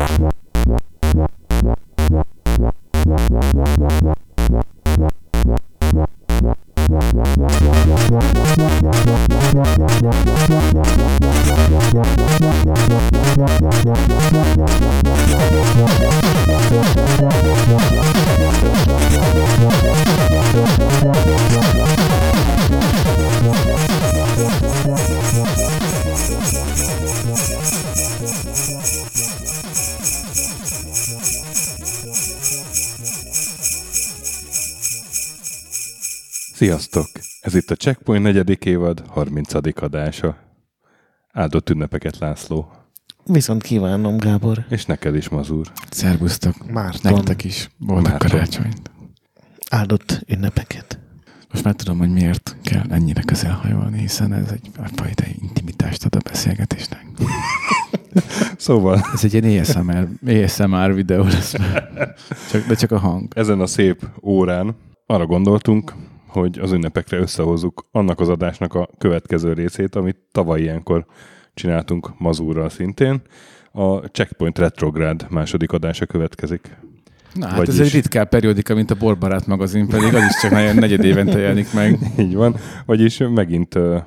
What? Sziasztok! Ez itt a Checkpoint negyedik évad 30. adása. Áldott ünnepeket, László. Viszont kívánom, Gábor. És neked is, Mazur. Szervusztok. Márton. Nektek is. Boldog Márton. karácsonyt. Áldott ünnepeket. Most már tudom, hogy miért kell ennyire közel hajolni, hiszen ez egy fajta intimitást ad a beszélgetésnek. Szóval Ez egy ilyen ASMR, ASMR videó lesz már. Csak, de csak a hang. ezen a szép órán arra gondoltunk, hogy az ünnepekre összehozzuk annak az adásnak a következő részét, amit tavaly ilyenkor csináltunk Mazurral szintén. A Checkpoint Retrograd második adása következik. Na hát Vagyis- ez egy ritkább periódika, mint a Borbarát magazin, pedig az is csak nagyon negyed évente jelenik meg. Így van. Vagyis megint uh,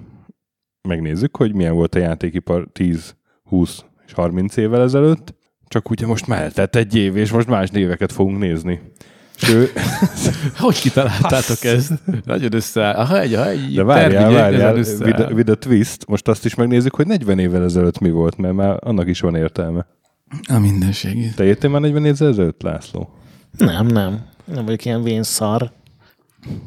megnézzük, hogy milyen volt a játékipar 10, 20 és 30 évvel ezelőtt. Csak ugye most már eltelt egy év, és most más néveket fogunk nézni. És ő, Hogy kitaláltátok ezt? Nagyon összeáll. Aha, egy, aha, egy de várjál, várjál, with, a- with a twist, most azt is megnézzük, hogy 40 évvel ezelőtt mi volt, mert már annak is van értelme. A mindenség. Te értél már 40 évvel ezelőtt, László? Nem, nem. Nem vagyok ilyen vén szar.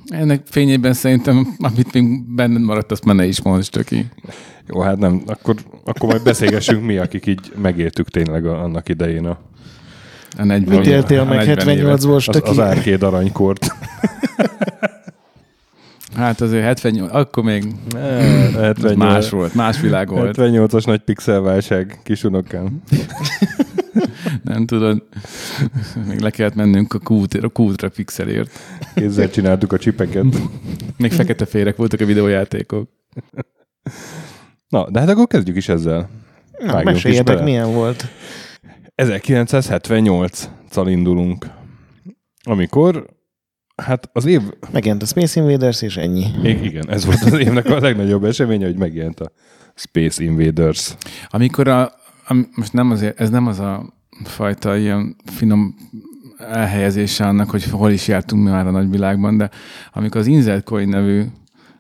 Ennek fényében szerintem, amit még benned maradt, azt már ne is mondd ki. Jó, hát nem, akkor, akkor majd beszélgessünk mi, akik így megértük tényleg a, annak idején a, A 40 Mit éltél meg 40 évet. 78-ból, az, stöki? az árkéd aranykort. Hát azért 78, akkor még 78, más volt, más világ volt. 78-as nagy pixelválság kisunokám. Nem tudod, még le kellett mennünk a, kút, a kútra pixelért. Kézzel csináltuk a csipeket. Még fekete férek voltak a videójátékok. Na, de hát akkor kezdjük is ezzel. Na, Vágjunk bele. milyen volt. 1978-szal indulunk. Amikor, hát az év, Megjelent a Space Invaders, és ennyi. még igen, ez volt az évnek a legnagyobb eseménye, hogy megjelent a Space Invaders. Amikor a, a, most nem azért, ez nem az a fajta ilyen finom elhelyezése annak, hogy hol is jártunk mi már a nagyvilágban, de amikor az Insert Coin nevű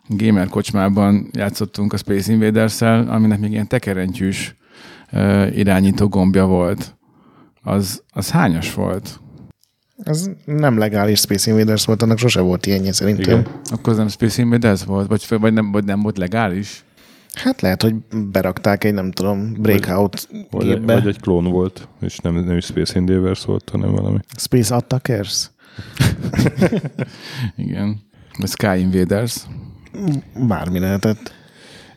gamer kocsmában játszottunk a Space Invaders-el, aminek még ilyen tekerentyűs uh, irányító gombja volt, az, az hányas volt? Ez nem legális Space Invaders volt, annak sose volt ilyenje szerintem. Igen. Akkor az nem Space Invaders volt? Vagy, vagy, nem, vagy nem volt legális? Hát lehet, hogy berakták egy, nem tudom, breakout Vagy, gépbe. vagy egy klón volt, és nem, nem is Space Invaders volt, hanem valami. Space Attackers? Igen. Vagy Sky Invaders. Bármi lehetett.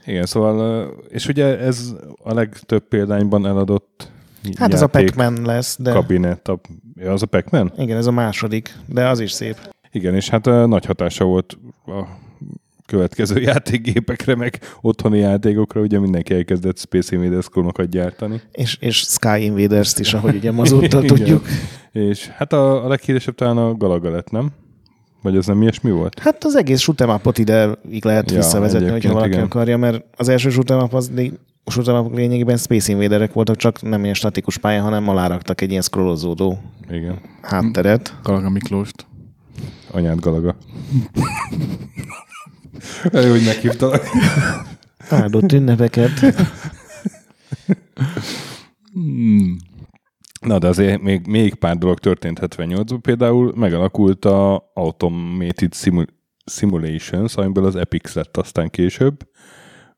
Igen, szóval, és ugye ez a legtöbb példányban eladott Hát ez a Pac-Man lesz, de kabinet. A, ja, az a Pac-Man? igen, ez a második, de az is szép. Igen, és hát ö, nagy hatása volt a következő játékgépekre, meg otthoni játékokra, ugye mindenki elkezdett Space Invaders klónokat gyártani. És, és Sky Invaders-t is, ahogy ugye mazúttal Igen. tudjuk. És hát a, a leghíresebb talán a Galaga lett, nem? Vagy az nem ilyesmi volt? Hát az egész shoot'em upot ide így lehet Ja, visszavezetni, hogyha valaki igen. akarja, mert az első shoot'em up az up lényegében Space Invaderek voltak, csak nem ilyen statikus pálya, hanem aláraktak egy ilyen scrollozódó Igen. hátteret. Galaga Miklóst. Anyád Galaga. Jó, hogy meghívtalak. Áldott ünnepeket. Hmm. Na, de azért még, még pár dolog történt 78-ban. Például megalakult a Automated Simul- Simulations, amiből az Epix lett aztán később,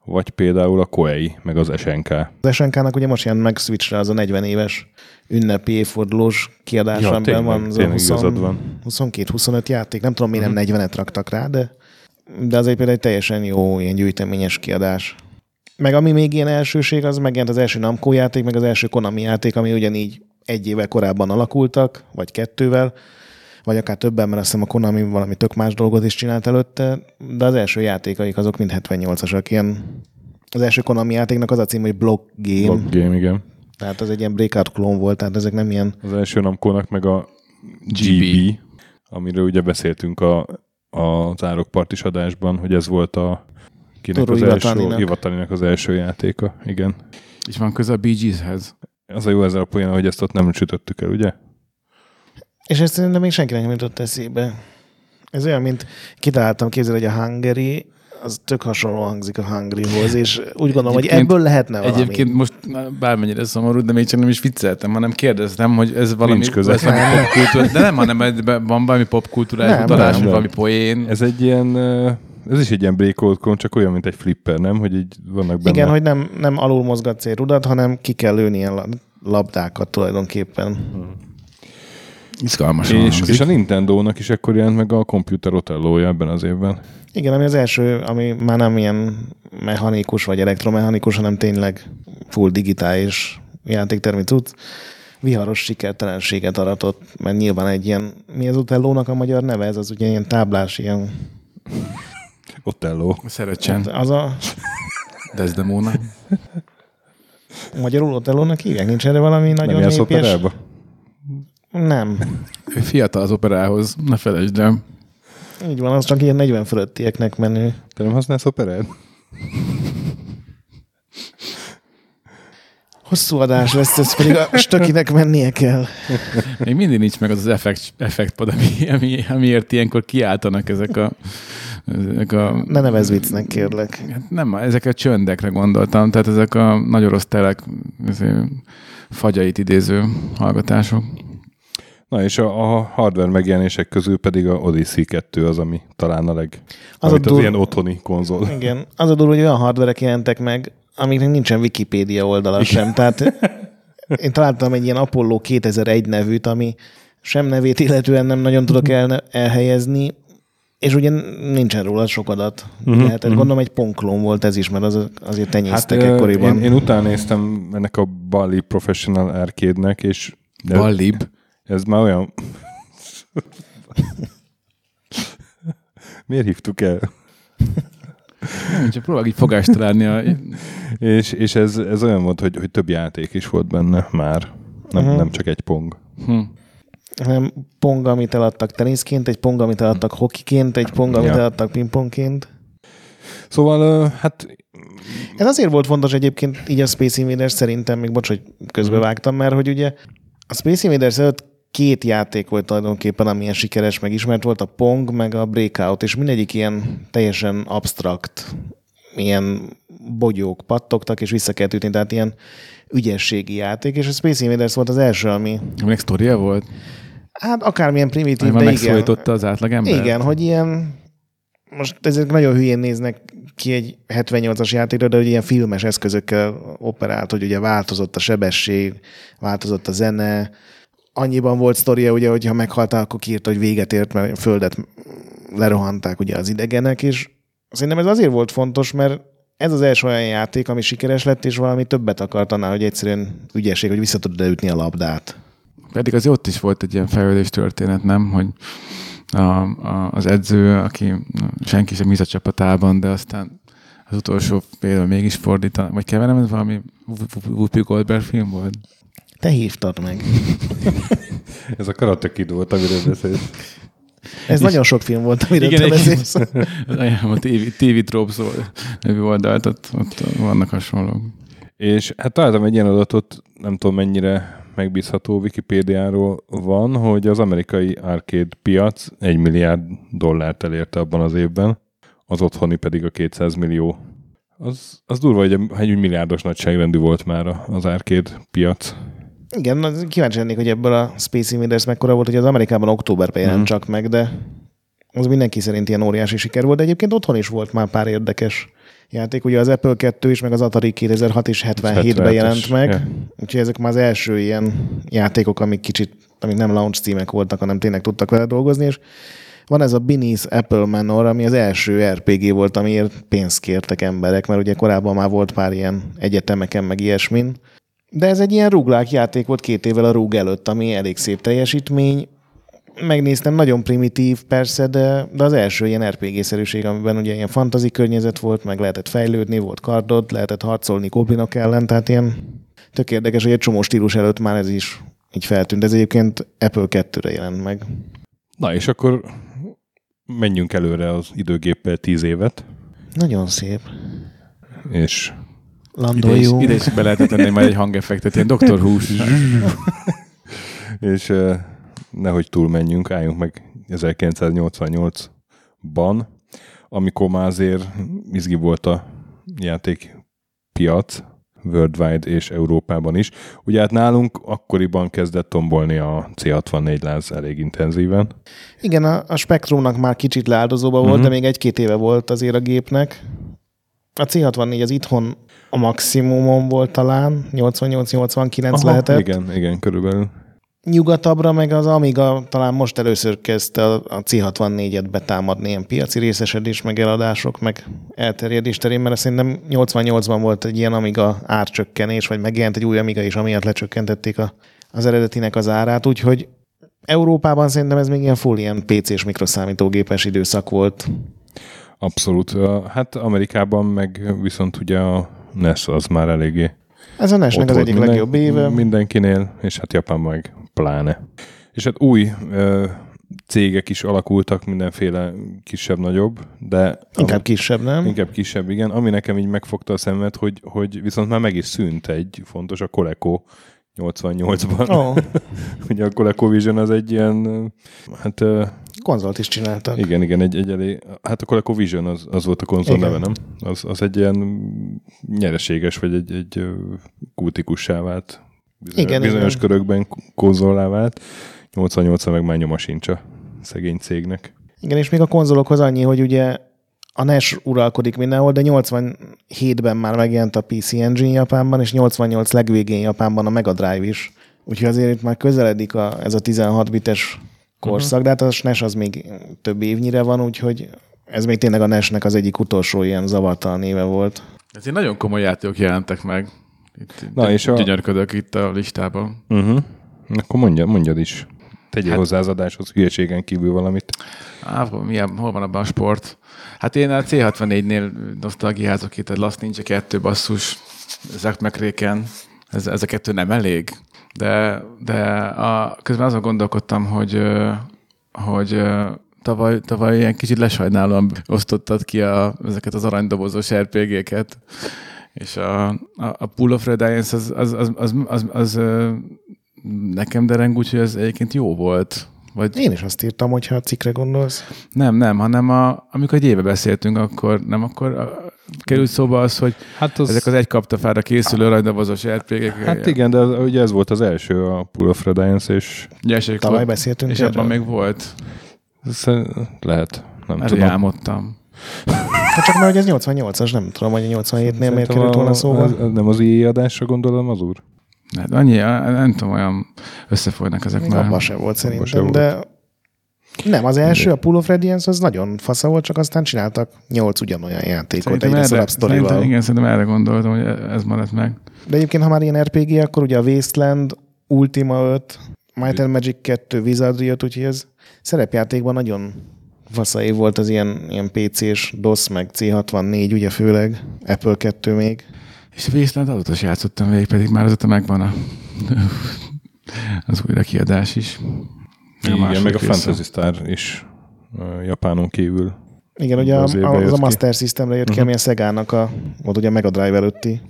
vagy például a Koei, meg az SNK. Az SNK-nak ugye most jelent meg Switchre az a 40 éves ünnepi évfordulós kiadás, Ja, amiben van az a tényleg 20, igazad van. Mhm. 22-25 játék. Nem tudom, miért nem 40-et raktak rá, de, de az egy például egy teljesen jó ilyen gyűjteményes kiadás. Meg ami még ilyen elsőség, az megjelent az első Namco játék, meg az első Konami játék, ami ugyanígy egy évvel korábban alakultak, vagy kettővel, vagy akár többen, mert azt hiszem a Konami valami tök más dolgot is csinált előtte, de az első játékaik azok mind 78-asak, ilyen az első Konami játéknak az a cím, hogy Block Game, Block Game, igen. Tehát ez egy ilyen breakout klón volt, tehát ezek nem ilyen... Az első Namco-nak meg a GB, GB amiről ugye beszéltünk a, az árokpartis adásban, hogy ez volt a kinek Toru az első, Iwataninak. Iwataninak az első játéka, igen. És van köze a Bee Gees-hez. Az a jó ezzel a poén, hogy ezt ott nem sütöttük el, ugye? És ezt szerintem még senkinek nem jutott eszébe. Ez olyan, mint kitaláltam, képzel, hogy a Hungary, az tök hasonló hangzik a Hungryhoz, és úgy gondolom, hogy Egyébként- ebből lehetne valami. Egyébként most bármennyire szomorú, de még csak nem is vicceltem, hanem kérdeztem, hogy ez valami, Nincs köze. ez valami popkultúra. De nem, hanem van valami popkultúrális Nem, utalás, nem, vagy nem. valami poén. Ez egy ilyen, ez is egy ilyen breakout csak olyan, mint egy flipper, nem? Hogy így vannak benne. Igen, hogy nem, nem alul mozgatsz egy rudat, hanem ki kell lőni ilyen la- labdákat tulajdonképpen. Izgalmasan és, hangzik. és a Nintendo-nak is ekkor jelent meg a Computer Otellója ebben az évben. Igen, ami az első, ami már nem ilyen mechanikus vagy elektromechanikus, hanem tényleg full digitális játéktermi cucc, viharos sikertelenséget aratott, mert nyilván egy ilyen, mi az Otellónak a magyar neve? Ez az ugye ilyen táblás, ilyen, Otello. Szeretsen. az a Desdemona. magyarul Otellónak hívják? Nincs erre valami Nem nagyon jársz népies? Nem. Ő fiatal az operához, ne felejtsd el. Így van, az csak ilyen 40 fölöttieknek menő. Te nem használsz operát? Hosszú adás lesz, ez pedig a stökinek mennie kell. Még mindig nincs meg az az effekt, effektpad, ami, ami, amiért ilyenkor kiáltanak ezek a, ezek a Ne nevez viccnek, kérlek. Hát nem, ezek a csöndekre gondoltam, tehát ezek a nagy orosz telek fagyait idéző hallgatások. Na és a, a hardware megjelenések közül pedig a Odyssey 2 az, ami talán a leg... Az Az, a amit az dur- ilyen otthoni konzol. Igen. Az a durva, hogy olyan hardverek jelentek meg, amiknek nincsen Wikipédia oldala sem. Tehát én találtam egy ilyen Apollo 2001 nevűt, ami sem nevét illetően nem nagyon tudok el, elhelyezni, és ugye nincsen róla sok adat. Uh-huh, Lehet, uh-huh. gondolom egy ponklón volt ez is, mert az, azért tenyésztek hát, ekkoriban. én, én utána néztem ennek a Bali Professional Arcade-nek, és de Ballib. ez már olyan... Miért hívtuk el? Nem, csak próbálok így fogást találni. A... És, és ez, ez olyan volt, hogy, hogy több játék is volt benne már. Nem, uh-huh. nem csak egy pong. Hm. Hanem pong, amit eladtak teniszként, egy pong, amit eladtak hokiként, egy pong, amit Ja. eladtak pingpongként. Szóval, hát Ez azért volt fontos egyébként így a Space Invaders szerintem, még bocs, hogy közbevágtam, mert hogy ugye a Space Invaders előtt két játék volt tulajdonképpen, amilyen sikeres, meg ismert volt, a Pong, meg a Breakout, és mindegyik ilyen teljesen abstrakt, ilyen bogyók pattogtak, és vissza kellett ütni, tehát ilyen ügyességi játék, és a Space Invaders volt az első, ami Aminek sztoria volt? Hát akármilyen primitív, de igen. megszólította az átlagember? Igen, hogy ilyen, most ezek nagyon hülyén néznek ki egy 78-as játékra, de hogy ilyen filmes eszközökkel operált, hogy ugye változott a sebesség, változott a zene, annyiban volt sztoria, ugye, hogy ha meghaltál, akkor kiírta, hogy véget ért, mert a földet lerohanták ugye az idegenek, és szerintem ez azért volt fontos, mert ez az első olyan játék, ami sikeres lett, és valami többet akart annál, hogy egyszerűen ügyesség, hogy vissza tudod ütni a labdát. Pedig az ott is volt egy ilyen fejlődés történet, nem? Hogy a, a, az edző, aki senki sem hisz a csapatában, de aztán az utolsó például mégis fordít, vagy keverem, ez valami Whoopi Goldberg film volt? Te hívtad meg. ez a Karate Kid volt, amiről beszélsz. Ez nagyon sok film volt, amiről te egy- beszélsz. az ajánlom a TV, TV Tropes nevű oldalt, ott, ott vannak hasonlók. És hát találtam egy ilyen adatot, nem tudom mennyire megbízható Wikipédiáról van, hogy az amerikai arcade piac 1 milliárd dollárt elérte abban az évben, az otthoni pedig a 200 millió. Az, az durva, hogy egy milliárdos nagyságrendű volt már az arcade piac. Igen, kíváncsi lennék, hogy ebből a Space Invaders mekkora volt, hogy az Amerikában októberben jelent Mhm. csak meg, de az mindenki szerint ilyen óriási siker volt, de egyébként otthon is volt már pár érdekes játék. Ugye az Apple 2 is, meg az Atari 2006 is 77-ben 77-es, jelent meg, ja. úgyhogy ezek már az első ilyen játékok, amik kicsit, amik nem launch címek voltak, hanem tényleg tudtak vele dolgozni, és van ez a Beneath Apple Manor, ami az első RPG volt, amiért pénzt kértek emberek, mert ugye korábban már volt pár ilyen egyetemeken, meg ilyesmin. De ez egy ilyen rúglák játék volt két évvel a rúg előtt, ami elég szép teljesítmény. Megnéztem, nagyon primitív persze, de, de az első ilyen RPG-szerűség, amiben ugye ilyen fantazi környezet volt, meg lehetett fejlődni, volt kardod, lehetett harcolni goblinok ellen, tehát ilyen tök érdekes, hogy egy csomó stílus előtt már ez is így feltűnt. Ez egyébként Apple 2-re jelent meg. Na és akkor menjünk előre az időgéppel tíz évet, Nagyon szép. és Ide is, Landoljunk. ide is be lehetne tenni majd egy hangeffektet, ilyen Dr. Hús. és eh, nehogy túlmenjünk, álljunk meg 1988-ban, amikor már azért izgi volt a játékpiac, worldwide és Európában is. Ugye hát nálunk akkoriban kezdett tombolni a C64 láz elég intenzíven. Igen, a, a Spectrumnak már kicsit leáldozóba volt, Mhm. de még egy-két éve volt azért a gépnek. A C64 az itthon a maximumon volt talán, 88-89 Aha, lehetett. Igen, igen, körülbelül. Nyugatabbra meg az Amiga talán most először kezdte a a C64-et betámadni ilyen piaci részesedés, meg eladások, meg elterjedés terén, mert szerintem 88-ban volt egy ilyen Amiga árcsökkenés, vagy megjelent egy új Amiga is, amiatt lecsökkentették a, az eredetinek az árát, úgyhogy Európában szerintem ez még ilyen full ilyen PC-s mikroszámítógépes időszak volt. Abszolút. Hát Amerikában meg viszont ugye a NES az már eléggé Ez a NES-nek ott az egyik legjobb éve. Mindenkinél, és hát Japánban meg pláne. És hát új ö, cégek is alakultak, mindenféle kisebb-nagyobb, de Inkább kisebb, nem? inkább kisebb, igen. Ami nekem így megfogta a szemet, hogy, hogy viszont már meg is szűnt egy fontos, a Coleco 88-ban. Ó, Ugye a ColecoVision az egy ilyen, hát konzolt is csináltak. igen, igen, egy, egy elég, hát a ColecoVision az, az volt a konzol Igen. neve, nem? Az, az egy ilyen nyereséges, vagy egy, egy kultikussá vált. Bizonyos, Igen, bizonyos igen. körökben konzollá vált. 88 meg már nyoma sincs a szegény cégnek. Igen, és még a konzolokhoz annyi, hogy ugye a NES uralkodik mindenhol, de 87-ben már megjelent a PC Engine Japánban, és 88 legvégén Japánban a Mega Drive is. Úgyhogy azért itt már közeledik a, ez a 16 bites korszak, uh-huh. de hát a SNES az még több évnyire van, úgyhogy ez még tényleg a NES-nek az egyik utolsó ilyen zavartalan éve volt. Ezért nagyon komoly játékok jelentek meg. Itt, Na, és a- Gyönyörködök itt a listában. Uh-huh. Akkor mondja, mondjad is. Tegyél hát, hozzá az adáshoz hülyeségen kívül valamit. Á, milyen, hol van abban a sport? Hát én a C64-nél nosztalgiázok itt, a Last Ninja 2 basszus, Zack McRaken, ez, ez a kettő nem elég. De, de a, közben azon gondolkodtam, hogy, hogy tavaly, tavaly ilyen kicsit lesajnálóan osztottad ki a, ezeket az aranydobozos RPG-ket, és a, a, a Pool of Redance az, az, az, az, az, az, ö, nekem dereng úgy, hogy ez egyébként jó volt. Vagy Én is azt írtam, hogyha a cikkre gondolsz. nem, nem, hanem a, amikor egy éve beszéltünk, akkor nem, akkor a, került szóba az, hogy Hát az... ezek az egy kaptafára készülő aranydobozos RPG-k. Hát igen, de az, ugye ez volt az első, a Pool of Redance, és Gyerség Tavaly volt, beszéltünk és erről. abban még volt. lehet, nem Erre tudom. álmodtam. Hát csak mert hogy ez 88-as, nem tudom, hogy a 87-nél miért került volna szóba. az- nem az IE adásra gondolom az úr? Hát annyi, nem tudom, olyan összefolynak ezek Még már. abban se volt szerintem, se volt. de nem, az első, a Pool of Radiance, az nagyon fasza volt, csak aztán csináltak nyolc ugyanolyan játékot Szerintem egyre erre, szarabb szerintem, sztorival. igen, szerintem erre gondoltam, hogy ez maradt meg. De egyébként, ha már ilyen RPG, akkor ugye a Wasteland, Ultima 5, Might and Magic 2, Wizardry 5, úgyhogy ez szerepjátékban nagyon fasza év volt az ilyen, ilyen PC-s DOS, meg C64, ugye főleg, Apple 2 még. És a Wasteland azóta is játszottam végig, pedig már azóta megvan a, az újra kiadás is. Igen, második meg a. Fantasy Star is Japánon kívül. Igen, ugye a, Azért a, az a. Master Systemre jött ki, Mhm. ami a Sega-nak a, volt ugye a Mega Drive előtti.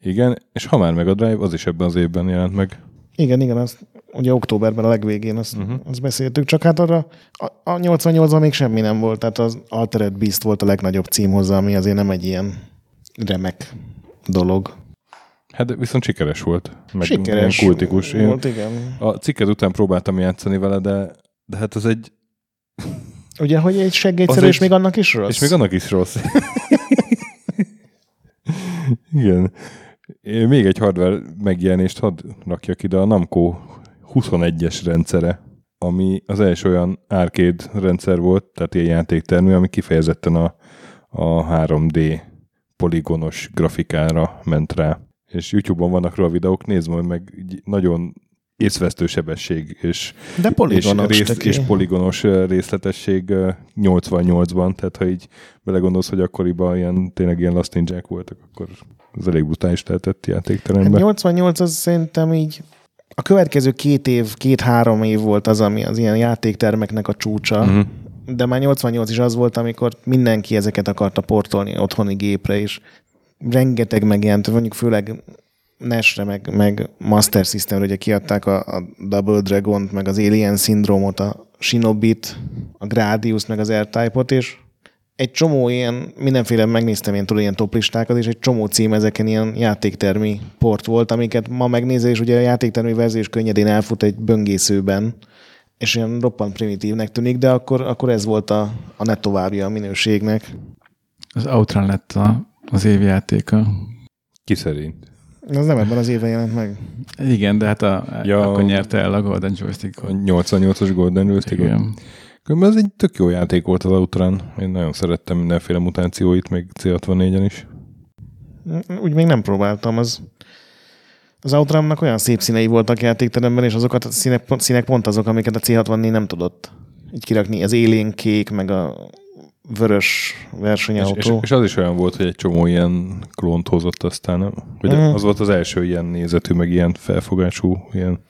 Igen, és ha már meg a Drive, az is ebben az évben jelent meg. Igen, igen, azt ugye októberben a legvégén azt, uh-huh. azt beszéltük, csak hát arra a, a 88-ban még semmi nem volt, tehát az Altered Beast volt a legnagyobb cím hozzá, ami azért nem egy ilyen remek dolog. Hát viszont sikeres volt. Meg Sikeres kultikus. Én volt, igen. a cikked után próbáltam játszani vele, de, de hát az egy... Ugye, hogy egy seggegyszerű, és egy- még annak is rossz? És még annak is rossz. Igen. Még egy hardware megjelenést hadd rakjak ide, a Namco 21-es rendszere, ami az első olyan arcade rendszer volt, tehát ilyen játéktermű, ami kifejezetten a, a 3D poligonos grafikára ment rá. És YouTube-on vannak róla videók, nézd majd meg, nagyon észvesztő sebesség és De és, poligonos. rész, tök és poligonos részletesség ö, 88-ban, tehát ha így belegondolsz, hogy akkoriban ilyen, tényleg ilyen Last voltak, akkor Ez elég brutális lehetett Hát játékteremben. 88 az szerintem így a következő két év, két-három év volt az, ami az ilyen játéktermeknek a csúcsa, Mhm. de már 88 is az volt, amikor mindenki ezeket akarta portolni otthoni gépre, és rengeteg megjelent, mondjuk főleg NES-re, meg, meg Master Systemre, ugye kiadták a, a Double Dragon-t, meg az Alien Syndrome-ot, a Shinobit, a Gradius, meg az R-Type-ot, és egy csomó ilyen, mindenféle megnéztem ilyen, tudod, ilyen toplistákat, és egy csomó cím ezeken ilyen játéktermi port volt, amiket ma megnézel, és ugye a játéktermi verzió is könnyedén elfut egy böngészőben, és ilyen roppant primitívnek tűnik, de akkor, akkor ez volt a, a ne továbbja a minőségnek. Az Outrun lett a, az évjátéka. Ki szerint? Ez nem ebben az évben jelent meg. Igen, de hát a, Ja. akkor nyerte el a Golden Joystick. A 88-as Golden Joystick. Igen. Különben ez egy tök jó játék volt az Outrun. Én nagyon szerettem mindenféle mutációit, még C64-en is. Úgy még nem próbáltam. Az, az Outramnak olyan szép színei voltak játékteremben, és azokat a színek, színek pont azok, amiket a C64 nem tudott így kirakni. Az élén kék, meg a vörös És, versenyautó. és, és, az is olyan volt, hogy egy csomó ilyen klónt hozott aztán. nem? Hogy Mhm. az volt az első ilyen nézetű, meg ilyen felfogású, ilyen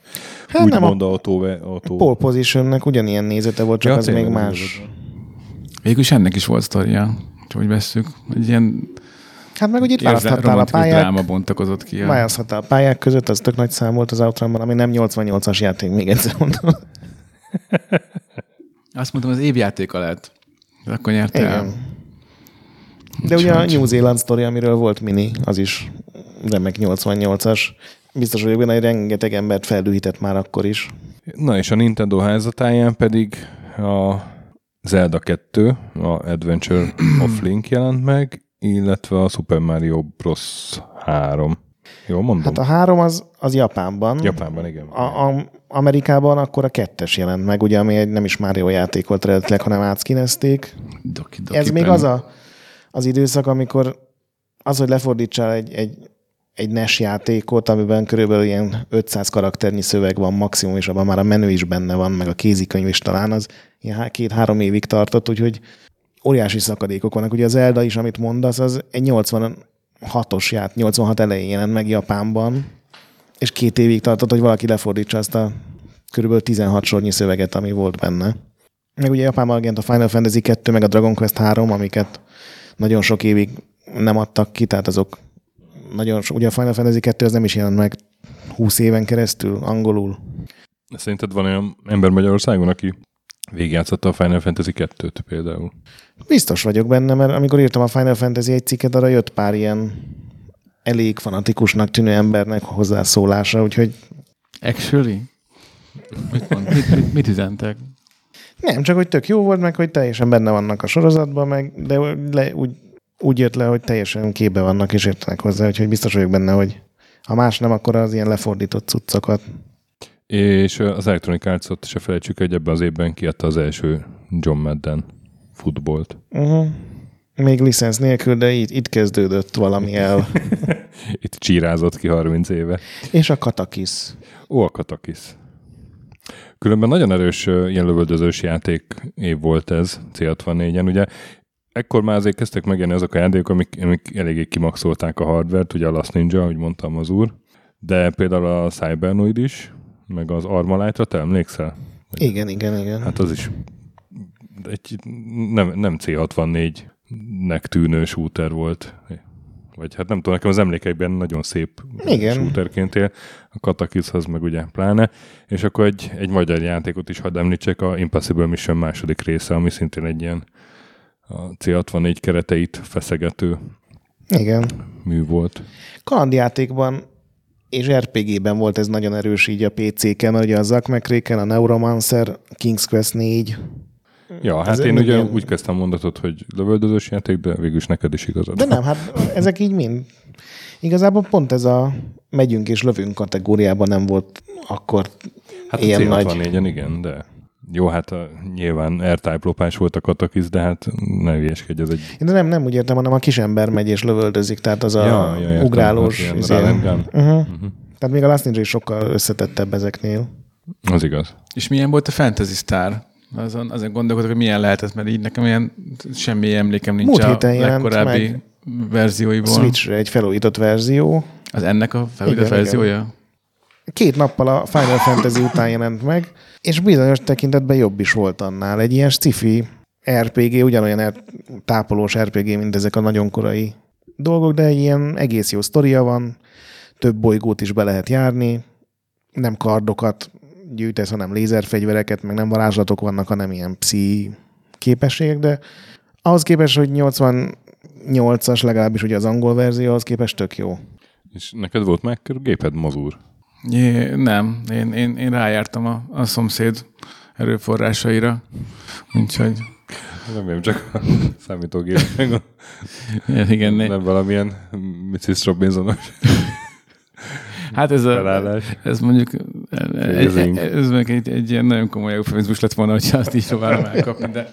Hát nem, úgymond a autó, autó. pole positionnek ugyanilyen nézete volt, csak Ja, az még más. Végül is ennek is volt sztoria, hogy vesszük. Egy ilyen Hát meg ugye itt választhattál a pályák, dráma bontakozott ki. A... választhattál a pályák között, az tök nagy szám volt az Outramban, ami nem 88-as játék, még egyszer mondom. Azt mondtam, az évjátéka lett. De akkor nyerte el. Igen. De ugye a. New Zealand sztori, amiről volt mini, az is remek 88-as. Biztos vagyok benne, hogy rengeteg embert feldühített már akkor is. Na és a Nintendo házatáján pedig a Zelda 2, a Adventure of Link jelent meg, illetve a Super Mario Bros. 3. Jól mondom? Hát a három az, az Japánban. Japánban, igen. A, a, Amerikában akkor a kettes jelent meg, ugye, ami egy nem is Mario játék volt eredetileg, hanem átszkinezték. Doki, doki Ez még az a, az időszak, amikor az, hogy lefordítsál egy, egy, egy NES játékot, amiben körülbelül ilyen 500 karakternyi szöveg van maximum, és abban már a menü is benne van, meg a kézikönyv is talán, az ilyen há- két-három évig tartott, úgyhogy óriási szakadékok vannak. Ugye az Zelda is, amit mondasz, az egy 86-os ját, 86 elején jelent meg Japánban, és két évig tartott, hogy valaki lefordítsa azt a körülbelül 16 sornyi szöveget, ami volt benne. Meg ugye Japánban megjelent a Final Fantasy 2, meg a Dragon Quest 3, amiket nagyon sok évig nem adtak ki, tehát azok nagyon sok, ugye a Final Fantasy 2 az nem is jelent meg 20 éven keresztül angolul. Szerinted van olyan ember Magyarországon, aki végigjátszotta a Final Fantasy 2-t például? Biztos vagyok benne, mert amikor írtam a Final Fantasy egy cikket, arra jött pár ilyen elég fanatikusnak tűnő embernek hozzászólása, úgyhogy Actually? Mit, mond, mit, mit, mit üzentek? nem, csak hogy tök jó volt, meg hogy teljesen benne vannak a sorozatban, meg, de le, úgy, úgy jött le, hogy teljesen képbe vannak és értenek hozzá, úgyhogy biztos vagyok benne, hogy ha más nem, akkor az ilyen lefordított cuccokat. És az Electronic Arts-ot se felejtsük, hogy ebben az évben kiadta az első John Madden futballt. Uh-huh. Még licensz nélkül, de itt, itt kezdődött valami el. Itt csírázott ki 30 éve. És a Katakis. Ó, a Katakis. Különben nagyon erős ilyen lövöldözős játék év volt ez C64-en. Ugye ekkor már azért kezdtek megjelenni azok a játékok, amik, amik eléggé kimaxolták a hardvert, ugye a Last Ninja, ahogy mondtam az úr, de például a Cybernoid is, meg az Armalite-ra, te emlékszel? Igen, igen, igen. Hát az is egy nem, nem C64-nek tűnő shooter volt. Vagy hát nem tudom, nekem az emlékeikben nagyon szép Igen. shooterként él. A Katakishoz meg ugye pláne. És akkor egy, egy magyar játékot is hadd említsek, a Impossible Mission második része, ami szintén egy ilyen a C64 kereteit feszegető Igen. mű volt. Kalandjátékban és RPG-ben volt ez nagyon erős így a PC-ken, ugye a Zack McCracken, a Neuromancer, King's Quest 4. Ja, hát Ez én ugye ilyen- úgy kezdtem mondatot, hogy lövöldözős játék, de végül is neked is igazad. De nem, hát ezek így mind. Igazából pont ez a megyünk és lövünk kategóriában nem volt akkor Hát ilyen nagy. C64-en igen, de jó, hát a, nyilván R-Type lopás volt a Katakis, de hát ne hülyeskedj, ez egy De nem, nem úgy értem, hanem a kisember megy és lövöldözik, tehát az a Ja, ja, értem, ugrálós. az ilyen izé. Uh-huh. uh-huh. Tehát még a Last Ninja is sokkal összetettebb ezeknél. az igaz. És milyen volt a Fantasy Star? Azon, azért gondolkodok, hogy milyen lehetett, mert így nekem ilyen semmi emlékem nincs Múlt a héten jelent legkorábbi meg. verzióiból. Switchre egy felújított verzió. Az ennek a felújított Igen, verziója? Két nappal a Final Fantasy után jelent meg, és bizonyos tekintetben jobb is volt annál. Egy ilyen sci-fi RPG, ugyanolyan er- tápolós RPG, mint ezek a nagyon korai dolgok, de egy ilyen egész jó sztoria van, több bolygót is be lehet járni, nem kardokat gyűjtesz, hanem lézerfegyvereket, meg nem varázslatok vannak, hanem ilyen pszi képességek, de ahhoz képest, hogy 88-as, legalábbis ugye az angol verzió, ahhoz képest tök jó. És neked volt meg géped mazúr? Jé, nem, én, én, én rájártam a, a szomszéd erőforrásaira, úgyhogy Remélem csak a számítógép, meg igen, igen, nem valamilyen Mrs. Robinsonos Hát ez, a, felállás. ez mondjuk egy, ez mondjuk egy, egy ilyen nagyon komoly eufemizmus lett volna, hogyha azt így próbálom elkapni, de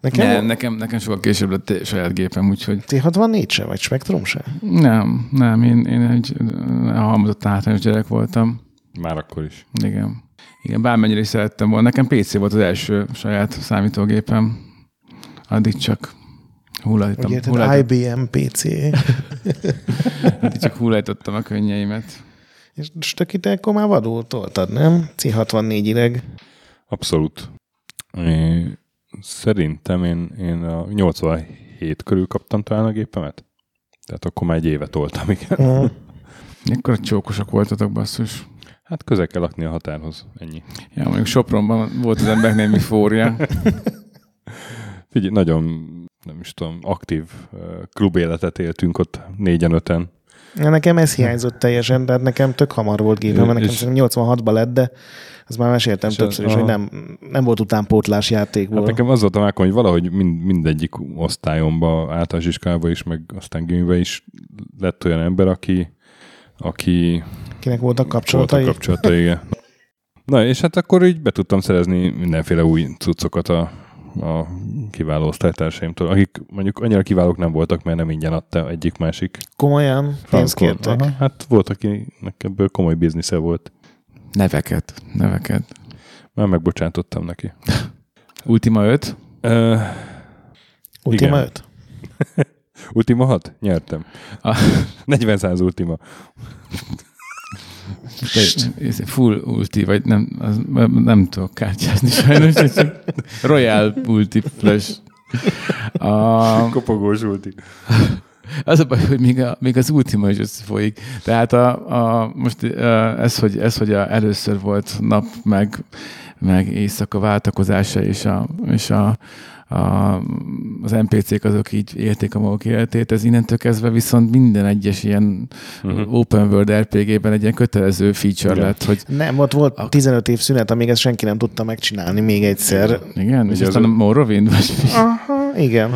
Nekem nem, nekem, nekem sokkal később lett saját gépem, úgyhogy T64 se, vagy Spectrum se? nem, nem, én, én egy halmozott hátrányos gyerek voltam. Már akkor is. Igen. Igen, bármennyire is szerettem volna. Nekem PC volt az első saját számítógépem. Addig csak hullajtottam, IBM PC. addig csak hullajtottam a könnyeimet. és stöki te akkor már vadul toltad, nem? C64 ideg. Abszolút. É, szerintem én, én a 87 körül kaptam talán a gépemet. Tehát akkor már egy évet toltam, igen. Uh, Ekkor csókosak voltatok, basszus. Hát közel kell lakni a határhoz. Ennyi. Ja, mondjuk Sopronban volt az embernek némi fória. Figyelj, nagyon, nem is tudom, aktív klubéletet éltünk ott négyen, öten. nekem ez hiányzott teljesen, tehát nekem tök hamar volt gépem, mert nekem És- szerintem 86-ban lett, de azt már meséltem És többször is, a- hogy nem, nem volt utánpótlás játékból. Hát nekem az volt a mákom, hogy valahogy mind, mindegyik osztályomba, általános iskolában is, meg aztán gimiben is lett olyan ember, aki, aki Kinek voltak voltak kapcsolatai? kapcsolatai. igen. Na, és hát akkor így be tudtam szerezni mindenféle új cuccokat a, a kiváló osztálytársaimtól, akik mondjuk annyira kiválók nem voltak, mert nem ingyen adta egyik-másik. Komolyan pénzt kértek? Aha, hát volt, akinek ebből komoly biznisze volt. Neveket, neveket. Már megbocsátottam neki. Ultima 5. Uh, Ultima igen. 5? Ultima 6? Nyertem. A- 40 száz Ultima. Ez Full ulti, vagy nem, az, nem tudok kártyázni sajnos, csak Royal Multiplash. A, Kopogós Ulti. Az a baj, hogy még, a, még az Ultima is összefolyik. Tehát a, a, most a, ez, hogy, ez, hogy a, először volt nap, meg, meg éjszaka váltakozása, és, a, és a, a, az NPC-k azok így élték a maguk életét, ez innentől kezdve viszont minden egyes ilyen Mhm. open world RPG-ben egy ilyen kötelező feature Igen. lett, hogy Nem, ott volt 15 év szünet, amíg ezt senki nem tudta megcsinálni még egyszer. igen, és Ugye aztán az a Morrowind, vagy mi? Aha, igen.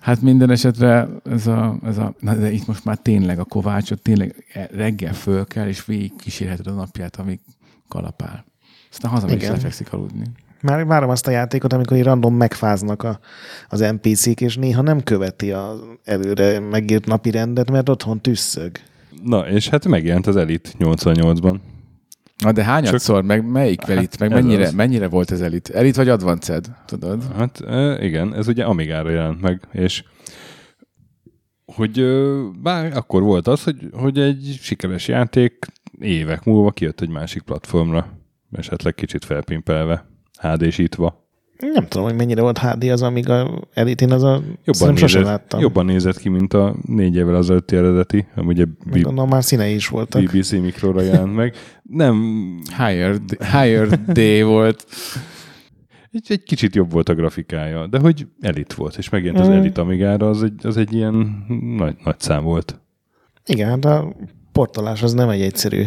Hát minden esetre ez a, ez a na de itt most már tényleg a kovácsot tényleg reggel föl kell, és végig kísérheted a napját, amíg kalapál. Aztán hazamegy és lefekszik aludni. Már várom azt a játékot, amikor így random megfáznak a, az NPC-k, és néha nem követi az előre megírt napi rendet, mert otthon tüsszög. Na, és hát megjelent az Elite 88-ban. Na de hányat Csak- meg melyik Hát elit, meg ez mennyire, az. mennyire volt ez elit? Elit vagy advanced, tudod? Hát igen, ez ugye Amigára jelent meg, és hogy bár akkor volt az, hogy, hogy egy sikeres játék évek múlva kijött egy másik platformra, esetleg kicsit felpimpelve, HD-sítva. Nem tudom, hogy mennyire volt HD az, amíg a elitén az a... Jobban nézett, láttam. jobban nézett ki, mint a négy évvel azelőtti eredeti, ami ugye Meg B- Gondolom már színei is voltak. BBC Mikróra jelent meg. Nem, Higher, d- higher day volt. egy, egy kicsit jobb volt a grafikája, de hogy elit volt, és megjelent az Mm. elit Amigára, az egy, az egy ilyen nagy, nagy szám volt. Igen, hát a portolás az nem egy egyszerű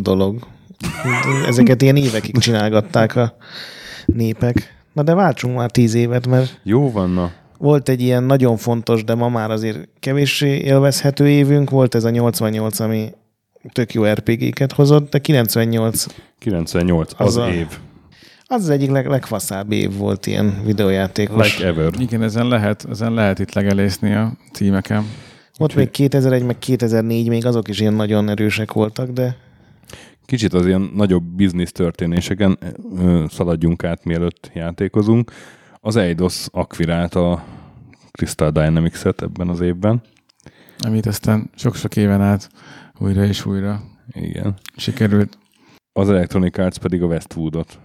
dolog. Ezeket ilyen évekig csinálgatták a népek. Na de váltsunk már tíz évet, mert Jó van, na. volt egy ilyen nagyon fontos, de ma már azért kevéssé élvezhető évünk, volt ez a 88, ami tök jó RPG-ket hozott, de 98 98, az, Az a- év. az az egyik leg, legfaszább év volt ilyen videójátékos. Like ever. Igen, ezen lehet, ezen lehet itt legelészni a címeken. Ott még 2001, meg 2004 még azok is ilyen nagyon erősek voltak, de Kicsit az ilyen nagyobb biznisz történéseken szaladjunk át, mielőtt játékozunk. Az Eidos akvirálta Crystal Dynamics-et ebben az évben. Amit aztán sok-sok éven át újra és újra Igen. sikerült. Az Electronic Arts pedig a Westwoodot.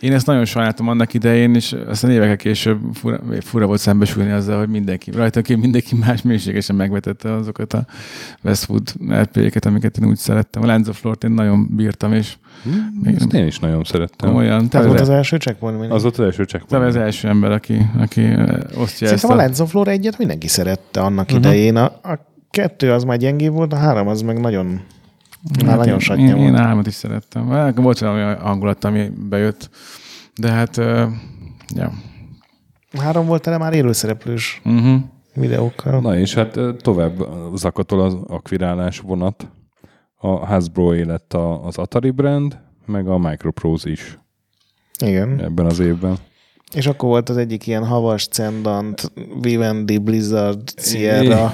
Én ezt nagyon sajnáltam annak idején, és aztán évekkel később fura, fura volt szembesülni azzal, hogy mindenki, rajta ki mindenki más mélységesen megvetette azokat a Westwood rp amiket én úgy szerettem. A Lands of Lord én nagyon bírtam, és Hmm, Ezt én is nagyon szerettem. olyan. Ez volt az első checkpoint mindig. Az ott az első Te checkpoint. az első ember, aki, aki ö, osztja ezt Szerintem a a... Lens of Lore egyet mindenki szerette annak uh-huh. idején. A, a kettő az már gyengébb volt, a három az meg nagyon, már Hát nagyon én, satnya én, én volt. álmat is szerettem. Volt olyan hangulat, ami bejött, de hát, uh, ja. Három volt tele már élőszereplős Uh-huh. videókkal. Na és hát tovább zakatol az akvirálás vonat. A Hasbro a- az Atari brand, meg a Microprose is Igen. ebben az évben. És akkor volt az egyik ilyen havas cendant, Vivendi, Blizzard, Sierra.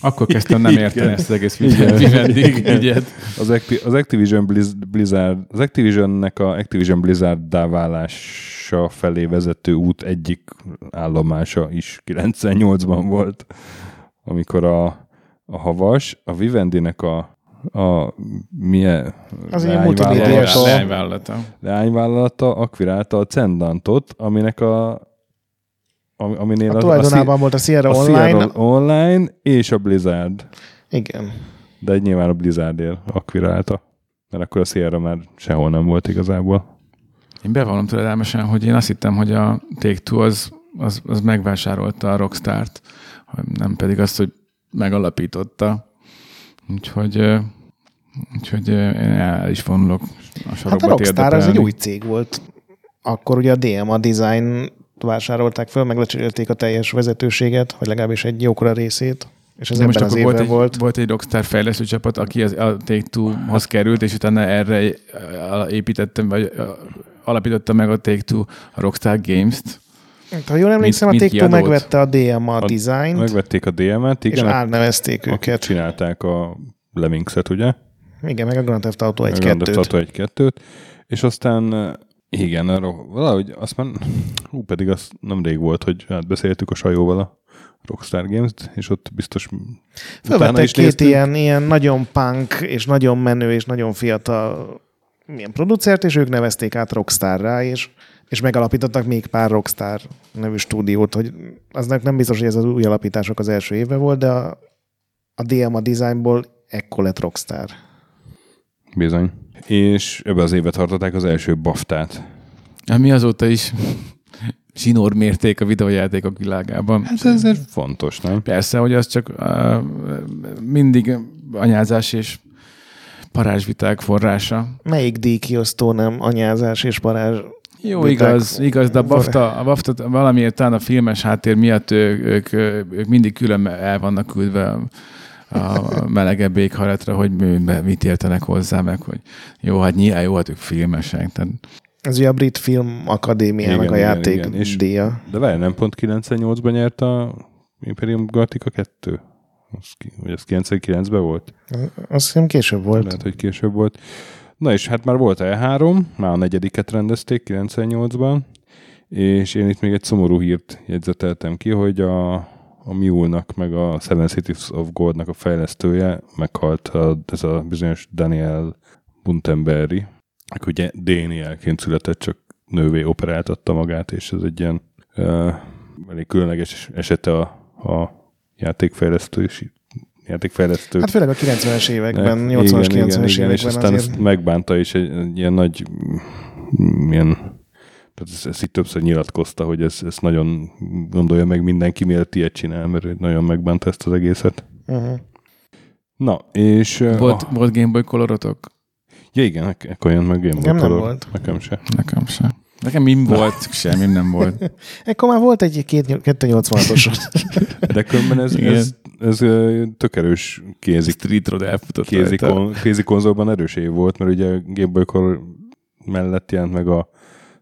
Akkor kezdtem nem érteni Igen. ezt az egész. Vivendi ügyet. Az, Acti- az Activision Blizz- Blizzard, az Activisionnek a Activision Blizzard válása felé vezető út egyik állomása is 98-ban volt, amikor a, a havas, a Vivendinek a, a milyen Az ilyen leányvállalata- multimédiás- Leányvállalata. leányvállalata akvirálta a Cendantot, aminek a ami- aminél A a, tulajdonában volt a Sierra a, Online. Sierra Online és a Blizzard. Igen. De egy nyilván a Blizzardért akvirálta. Mert akkor a Sierra már sehol nem volt igazából. Én bevallom töredelmesen, hogy én azt hittem, hogy a Take-Two az, az, az megvásárolta a Rockstart, nem pedig azt, hogy megalapította. Úgyhogy, úgyhogy el is vonulok a sarokba Hát a Rockstar az egy új cég volt. Akkor ugye a DMA Design vásárolták föl, meg lecserélték a teljes vezetőséget, vagy legalábbis egy jókora részét. És ez De most akkor volt egy, volt. volt egy Rockstar fejlesztő csapat, aki az, a Take-Two-hoz került, és utána erre építettem, vagy alapította meg a Take-Two a Rockstar Games-t. Ha jól emlékszem, mint a Take-Two megvette a DMA A- Design-t, Megvették a DM-et, és igen, akik álnevezték őket. csinálták a Lemmingset, ugye? Igen, meg a Grand Theft Auto Meg a Grand Theft 1-2-t. Auto 1-2-t. És aztán eh, igen, arról valahogy azt már, hú, pedig az nem rég volt, hogy átbeszéltük a sajóval a Rockstar Games-t, és ott biztos Fölvettek is két néztünk. ilyen, ilyen nagyon punk, és nagyon menő, és nagyon fiatal milyen producert, és ők nevezték át Rockstarrá, és, és megalapítottak még pár Rockstar nevű stúdiót, hogy aznak nem biztos, hogy ez az új alapítások az első évben volt, de a, a DMA designból ekkor lett Rockstar. Bizony. És ebbe az évben tartották az első baftát. Ami azóta is zsinór mérték a videójátékok világában. Ez ezért fontos, nem? Persze, hogy az csak uh, mindig anyázás és parázsviták forrása. Melyik díjkiosztó nem anyázás és parázs? Jó, Viták- igaz, igaz, de a BAFTA, a BAFTA valamiért talán a filmes háttér miatt ők, ők, ők mindig külön el vannak küldve a, melegebb éghajlatra, hogy mi- mit értenek hozzá, meg hogy jó, hát nyilván jó, hát ők filmesek. Tehát Ez ugye a Brit Film Akadémiának Igen, a igen, játék igen, és- díja. De várj, nem pont 98-ban nyert a Imperium Galactica 2? Az, ki- vagy ez 99-ben volt? Azt hiszem később volt. Lehet, hogy később volt. Na és hát már volt E3, már a negyediket rendezték 98-ban, és én itt még egy szomorú hírt jegyzeteltem ki, hogy a, a Mule-nak, meg a Seven Cities of Gold-nak a fejlesztője meghalt, a, ez a bizonyos Daniel Buntenberry, aki ugye Danielként született, csak nővé operáltatta magát, és ez egy ilyen uh, elég különleges esete a, a játékfejlesztő, játékfejlesztő Hát főleg a 90-es években, igen, 80-as, igen, 90-es igen, és években aztán azért. ezt megbánta, és egy, egy ilyen nagy, ilyen, tehát ezt, ezt így többször nyilatkozta, hogy ez, ezt nagyon gondolja meg mindenki, mielőtt ilyet csinál, mert nagyon megbánta ezt az egészet. Uh-huh. Na, és... uh, volt, a, volt Game Boy Colorotok? ja igen, nek- akkor jön meg Game Boy Nekem nem Color. volt. Nekem se. Nekem sem. Nekem mi volt? Semmi nem volt. Ekkor már volt egy két- 286-os. De különben ez, Igen. ez, ez, ö, tök erős kézi, Street Road elfutott kézi, kon, kézi konzolban erős év volt, mert ugye a Game Boy Color mellett jelent meg a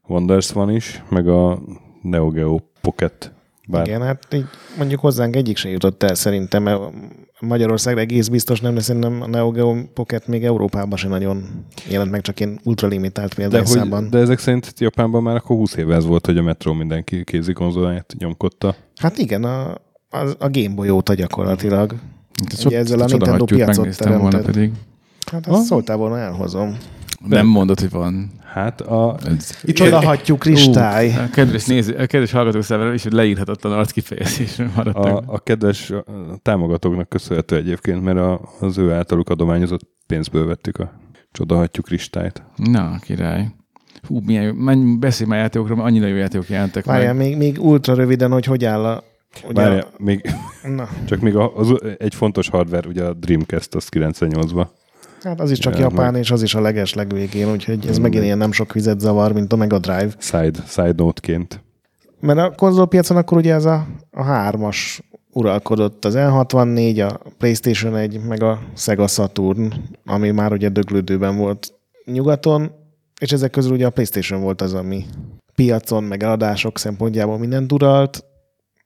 Wonders van is, meg a Neo Geo Pocket. Bár Igen, hát így mondjuk hozzánk egyik se jutott el szerintem, mert Magyarországra egész biztos nem, de szerintem a Neo Geo Pocket még Európában se nagyon jelent meg, csak ilyen ultralimitált de, hogy, példányszámban. de ezek szerint Japánban már akkor 20 éve ez volt, hogy a Metro mindenki kézi konzoláját nyomkodta. Hát igen, a, az, a Gameboy óta gyakorlatilag. Hát Ugye ezzel a Nintendo piacot megnéztem volna teremtett. pedig. Hát azt szóltál volna, elhozom. Nem mondod, hogy van. Hát a, Itt odahatjuk kristály. A kedves, néző, a kedves hallgatók számára is, hogy leírhatatlan arckifejezésről maradtak. a, a kedves támogatóknak köszönhető egyébként, mert a, az ő általuk adományozott pénzből vettük a csodahattyú kristályt. Na, király. Hú, milyen jó. Menj, beszélj már játékokról, mert annyira jó játékok jelentek Várjál, meg. még, még ultra röviden, hogy hogy áll a... Ugye, Várjál, még, na, csak még a, az, egy fontos hardware, ugye a Dreamcast, az 98-ban. Hát az is csak Ja, japán, meg- és az is a leges legvégén, úgyhogy ez megint ilyen nem sok vizet zavar, mint a Mega Drive. Side, side note-ként. Mert a konzolpiacon akkor ugye ez a, a hármas uralkodott, az N64, a PlayStation 1, meg a Sega Saturn, ami már ugye döglődőben volt nyugaton, és ezek közül ugye a PlayStation volt az, ami piacon, meg eladások szempontjából mindent uralt,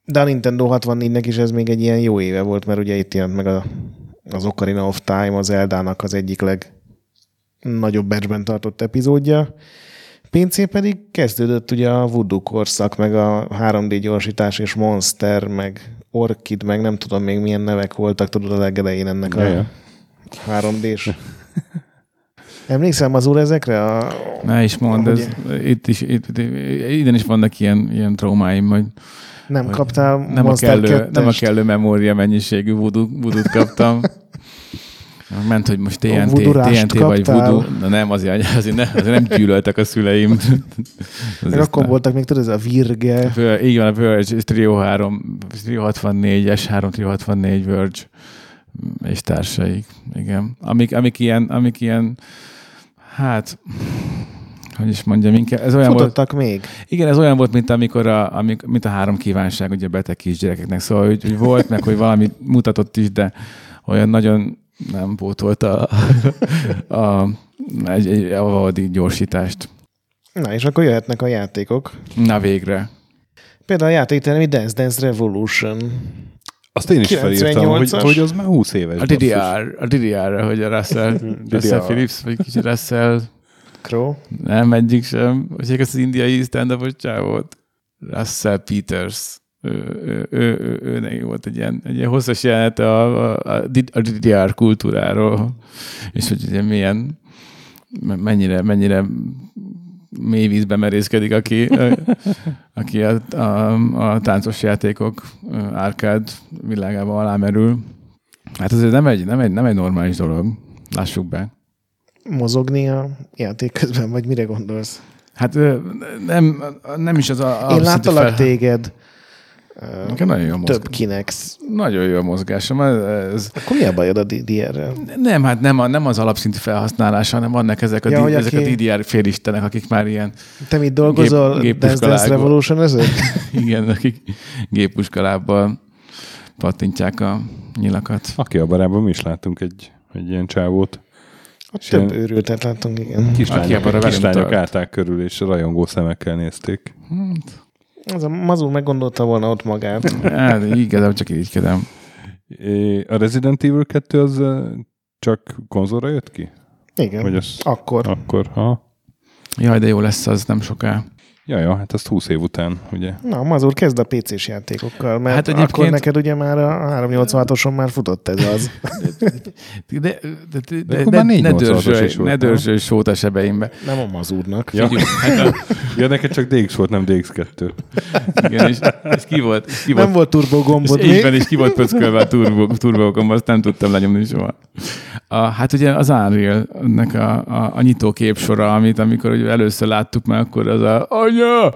de a Nintendo 64-nek is ez még egy ilyen jó éve volt, mert ugye itt jelent meg a, az Ocarina of Time, az Eldának az egyik leg nagyobb batchben tartott epizódja. PC pedig kezdődött ugye a Voodoo korszak, meg a 3D gyorsítás és Monster, meg Orchid, meg nem tudom még milyen nevek voltak, tudod a legelején ennek a Ja, ja. 3D-s. Emlékszel az úr ezekre? A... Ne is mondd, ez, itt is, itt, itt, iden is vannak ilyen, ilyen traumáim, hogy Nem kaptál nem a, kellő, nem a 2-est? kellő memória mennyiségű voodoo kaptam. Ment, hogy most TNT, TNT vagy voodoo. Na nem, azért, azért, ne, azért nem gyűlöltek a szüleim. Meg akkor voltak még, tudod, ez a Virge. Vö- így van, a Verge, Trio 3, Trio 64, S3, Trio 64, Verge és társaik. Igen. Amik, amik ilyen, amik ilyen, hát, hogy is mondjam, inkább, ez olyan volt, Futottak még. igen, ez olyan volt, mint amikor a, amik, mint a három kívánság, ugye beteg kisgyerekeknek. Szóval, hogy, hogy volt, meg hogy valamit mutatott is, de olyan nagyon nem pótolta a, a, egy, egy, a valódi gyorsítást. Na, és akkor jöhetnek a játékok. Na végre. Például a játékteremi Dance Dance Revolution. Azt én is felírtam, hogy, 98-as. hogy az már 20 éves. A DDR, a DDR-re, hogy a Russell, Russell DDR. Phillips, vagy kicsit Russell, Crow. nem egyik sem. Ezt az indiai stand-upos csávót? Russell Peters. Ő, ő, ő, ő, neki volt egy ilyen, egy ilyen hosszas jelenet a, a, a DDR kultúráról, és hogy ugye milyen, me- mennyire, mennyire mély vízbe merészkedik, aki, aki a, a, a táncos játékok árkád világában alámerül. Hát ez nem egy, nem egy, nem egy normális dolog. Lássuk be. Mozogni a játék közben, vagy mire gondolsz? Hát nem, nem is az a... Én láttalak fel- téged Nekem nagyon jó több Kinex. Nagyon jó a mozgásom. Ez, Akkor mi a bajod a DDR-rel? nem, hát nem, a, nem az alapszintű felhasználása, hanem vannak ezek a, Ja, hogy ezek aki- a DDR félistenek, akik már ilyen, Te mit dolgozol? Gép- Dance Dance. Revolution ezek? igen, akik géppuskalábbal pattintják a nyilakat. Aki a barában mi is láttunk egy, egy ilyen csávót. Ott több őrültet láttunk, igen. Kislányok, kislányok állták körül, és rajongó szemekkel nézték. Az a mazul meggondolta volna ott magát. Hát, igazából csak irigykedem. É, A Resident Evil 2 az csak konzolra jött ki? Igen. Vagy az Akkor. akkor, ha? Jaj, de jó lesz az nem soká. Ja, ja, hát azt 20 év után, ugye? Na, Mazur, kezd a PC-s játékokkal, mert Hát egyébként- akkor neked ugye már a 386-oson már futott ez az. De, de, de, de, de már ne, ne 486-os dörzsölj, volt, ne nem? dörzsölj sót a sebeimbe. Nem a Mazurnak. Ja, hát a, ja neked csak DX volt, nem DX2. igen, és, és ki volt, és ki Nem volt, volt turbo gombod és még. van, és ki volt pöckölve a turbo, turbókomba, azt nem tudtam lenyomni soha. A, hát ugye az Unreal-nek a, a, a nyitó képsora, amit amikor ugye először láttuk meg, akkor az a anya,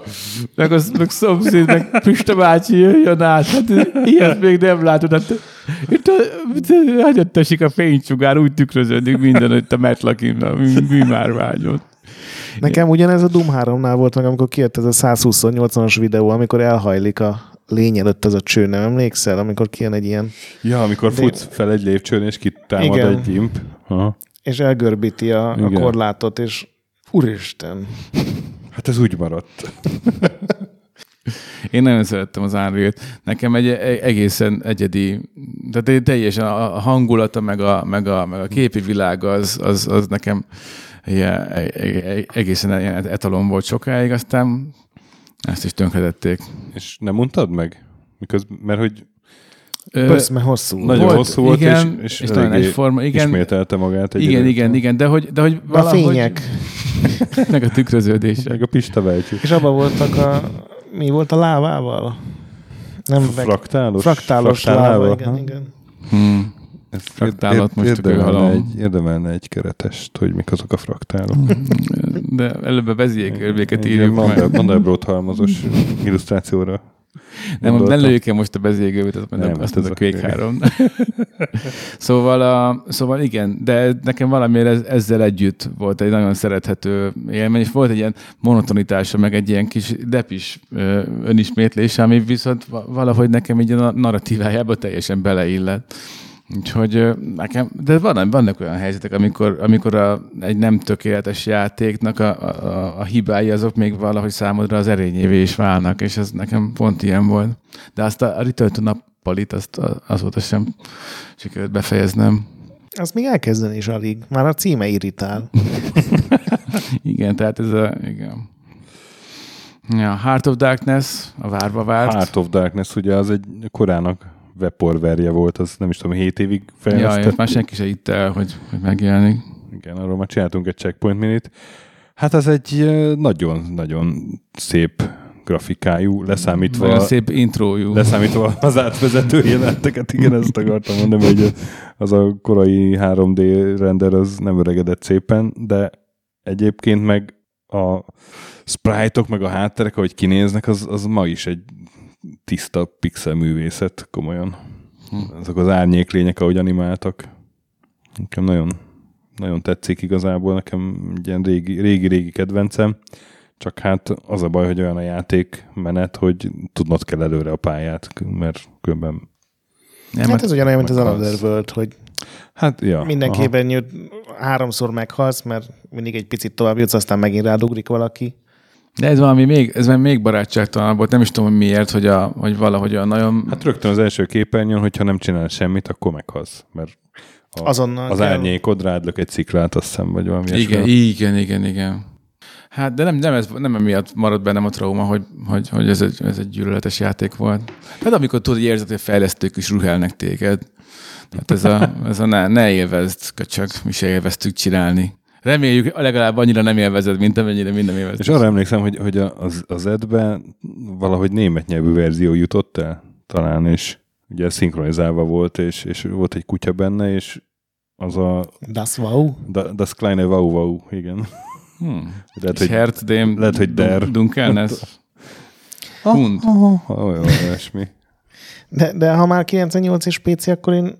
meg, az, meg szomszéd, meg Pista bácsi jöjjön át, hát ilyet még nem látod. Hát, itt hagyott esik a fénysugár, úgy tükröződik minden itt a metlakinnal, mi, mi már vágyott. Nekem ugyanez a Doom 3-nál volt meg, amikor kijött ez a 128-as videó, amikor elhajlik a lény előtt az a cső, nem emlékszel? Amikor kijön egy ilyen, Ja, amikor De- futsz fel egy lépcsőn, és kitámad Igen. egy imp. Aha. és elgörbíti a, a Igen. korlátot, és úristen. Hát ez úgy maradt. Én nagyon szerettem az unreal Nekem egy egy egészen egyedi, tehát egy teljesen a a hangulata, meg a, meg a, meg a képi világ az, az, az nekem ilyen, egészen ilyen etalon volt sokáig, aztán ezt is tönkretették. És nem mondtad meg? Miközben, mert hogy Ö, Pöszme hosszú. Nagyon Volt, hosszú volt, igen, és, és, és nagyon egyforma, igen. ismételte magát. egy igen, idő igen, igen, de hogy, de hogy A valahogy... fények. Meg a tükröződések. Meg a Pista Vejcsik. És abban voltak a... Mi volt a lávával? Nem Fraktálos? Fraktálos Fraktál láva, láva? igen, igen. Hmm. Ér- most érdemelne egy, érdemelne egy keretest, hogy mik azok a fraktálok. De előbb a bezékörvéket Egy írjuk meg. Mandelbrot- halmazos illusztrációra. Nem, ne lőjük most a bezégőt, azt Nem, mondom, azt hát ez a Quake 3. szóval, a, szóval igen, de nekem valamiért ez, ezzel együtt volt egy nagyon szerethető élmény, és volt egy ilyen monotonitása, meg egy ilyen kis depis önismétlése, ami viszont va- valahogy nekem így a narratívájába teljesen beleillett. Úgyhogy nekem, de van, vannak olyan helyzetek, amikor, amikor a, egy nem tökéletes játéknak a, a, a hibái azok még valahogy számodra az erényévé is válnak, és ez nekem pont ilyen volt. De azt a, a Return to Napolit, azt a- azóta sem sikerült befejeznem. Azt még elkezdeni is alig. Már a címe irritál. Igen, tehát ez a, igen. Ja, Heart of Darkness, a várva várt. Heart of Darkness, ugye az egy korának weporverje volt, az nem is tudom, 7 évig ja, fejlesztett. és már senki se itt el, hogy, hogy megjelenik. Igen, arról már csináltunk egy checkpoint minit. Hát az egy nagyon-nagyon szép grafikájú, leszámítva, Nagyon szép intrójú. leszámítva az átvezető jelenteket, igen, ezt akartam mondani, hogy az a korai 3D render az nem öregedett szépen, de egyébként meg a sprite-ok, meg a hátterek, ahogy kinéznek, az, az ma is egy tiszta pixel művészet, komolyan. Hm. Azok az árnyéklények, ahogy animáltak. Nekem nagyon, nagyon tetszik igazából, nekem egy ilyen régi, régi-régi kedvencem. Csak hát az a baj, hogy olyan a játékmenet, hogy tudnod kell előre a pályát, mert különben... Nem, Hát ez ugyanolyan, mint az. Another World, hogy Hát, ja. mindenképpen jött, háromszor meghalsz, mert mindig egy picit tovább jutsz, aztán megint rádugrik valaki. De ez valami még, ez már még barátságtalan volt, nem is tudom, hogy miért, hogy, a, hogy valahogy a nagyon... Hát rögtön az első képernyőn, hogyha nem csinál semmit, akkor meghalsz, mert a, Azonnal az kell. árnyékod rád lök egy sziklát, azt hiszem, vagy valami igen, ilyesmi. igen, igen, igen. Hát, de nem, nem, ez, nem emiatt maradt bennem a trauma, hogy, hogy, hogy ez, egy, ez egy gyűlöletes játék volt. Hát amikor tudod, hogy érzed, hogy a fejlesztők is ruhálnak téged. Tehát ez a, ez a ne, ne élvezd, köcsög, mi se élveztük csinálni. Reméljük, legalább annyira nem élvezed, mint amennyire minden élvezed. És arra emlékszem, hogy, hogy a- az, az edben valahogy német nyelvű verzió jutott el talán, és ugye szinkronizálva volt, és, és volt egy kutya benne, és az a Das wow. Da- Das kleine Wow Wow, igen. Hmm. Lehet, hogy Hert, dem, lehet, hogy der. Dunkelnes. Hund. olyan olyasmi. De, de ha már 98 és PC, akkor én,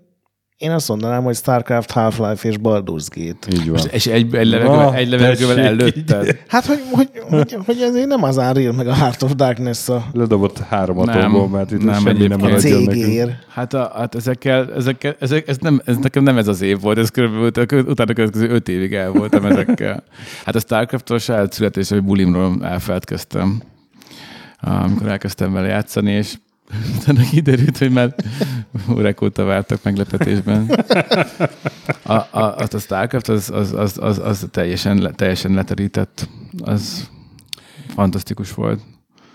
én azt mondanám, hogy StarCraft, Half-Life és Baldur's Gate. Így van. Most, és egy, egy levegővel, Ah, egy levegővel előtted. Hát, hogy, hogy, hogy, hogy ezért nem az Unreal meg a Heart of Darkness a Ledobott három Nem, atombombát, itt nem, semmi nem maradjon nekünk. Hát, a, hát ezekkel, ezekkel ezek, ez, nem, ez nekem nem ez az év volt, ez körülbelül utána következő öt évig el voltam ezekkel. Hát a Starcraft-tól saját születés, hogy bulimról elfeledkeztem, amikor elkezdtem vele játszani, és utána kiderült, hogy már órák óta vártak meglepetésben. A, a, a, Starcraft az, az, az, az, az teljesen, teljesen leterített. Az fantasztikus volt.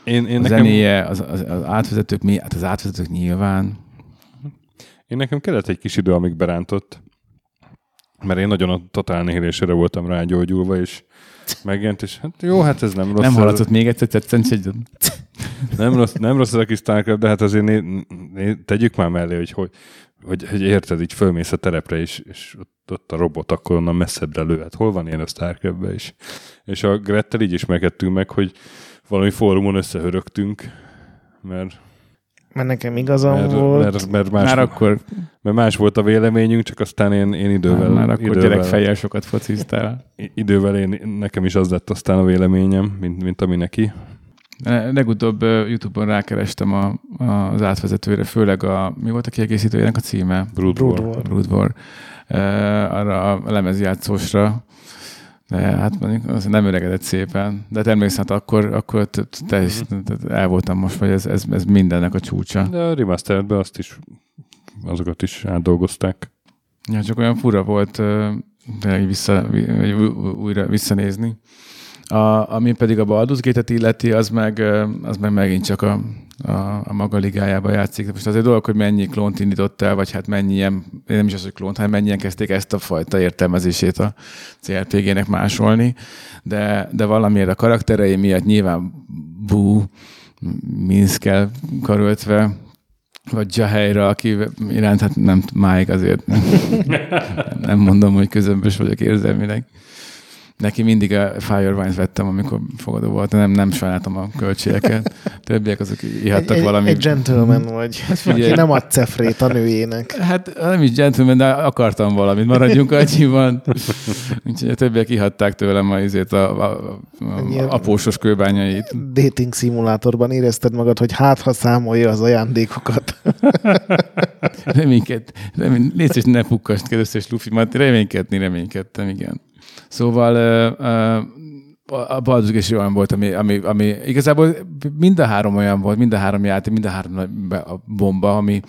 Én, én, A nekem, zenéje, az, az, az átvezetők, mi? Hát az átvezetők nyilván. én nekem kellett egy kis idő, amíg berántott, mert én nagyon a totál nihilésére voltam rágyógyulva, és megjelent, és hát jó, hát ez nem rossz. nem ez- hallatszott még egyszer, tetszeni egy Nem rossz, nem rossz ez a kis Starcraft, de hát azért né, né, tegyük már mellé, hogy, hogy, hogy, hogy érted, így fölmész a terepre, és, és ott, ott a robot akkor onnan messzebbre lő. Hát hol van ilyen a starcraft is? És a Grettel így ismerkedtünk meg, hogy valami fórumon összehörögtünk, mert, Mert nekem igazam mert, volt. mert, mert, más, Már akkor, mert más volt a véleményünk, csak aztán én, én idővel, már akkor idővel, gyerekfejjel sokat fociztál. idővel én, nekem is az lett aztán a véleményem, mint, mint ami neki. Legutóbb Youtube-on rákerestem a, az átvezetőre, főleg a, mi volt a kiegészítőjének a címe? Brood Brood War. War. Brood War. Uh, arra a lemezjátszósra. De hát mondjuk az nem öregedett szépen. De természetesen hát akkor, akkor t- t- teljes- t- el voltam most, vagy ez, ez, ez mindennek a csúcsa. De a remasteredben azt is, azokat is átdolgozták. Ja, csak olyan fura volt tényleg vissza, vi- újra visszanézni. A, ami pedig a Baldur's Gate-et illeti, az meg, az meg megint csak a, a, a maga ligájába játszik. Most azért dolog, hogy mennyi klónt indított el, vagy hát mennyi ilyen, nem is az, hogy klónt, hanem mennyien kezdték ezt a fajta értelmezését a CRPG-nek másolni, de, de valamiért a karakterei miatt nyilván bú, Minszkel karöltve, vagy Jahelyra, aki iránt, hát nem máig azért nem, nem mondom, hogy közömbös vagyok érzelmileg. Neki mindig a Firewines vettem, amikor fogadó volt, nem, nem sajnáltam a költségeket. Többiek azok ihattak egy, valami. Egy gentleman vagy, figyelj. aki nem ad cefrét a nőjének. Hát nem is gentleman, de akartam valamit, maradjunk annyiban. Úgyhogy a többiek ihatták tőlem a, a, a, a, apósos kőbányait. Dating szimulátorban érezted magad, hogy hát, ha számolja az ajándékokat. Reményked, remény, légy ne pukkast ki összes lufi, mert reménykedni reménykedtem, igen. Szóval a Baldur's Gate olyan volt, ami, ami, ami igazából mind a három olyan volt, mind a három játék, mind a három a bomba, ami,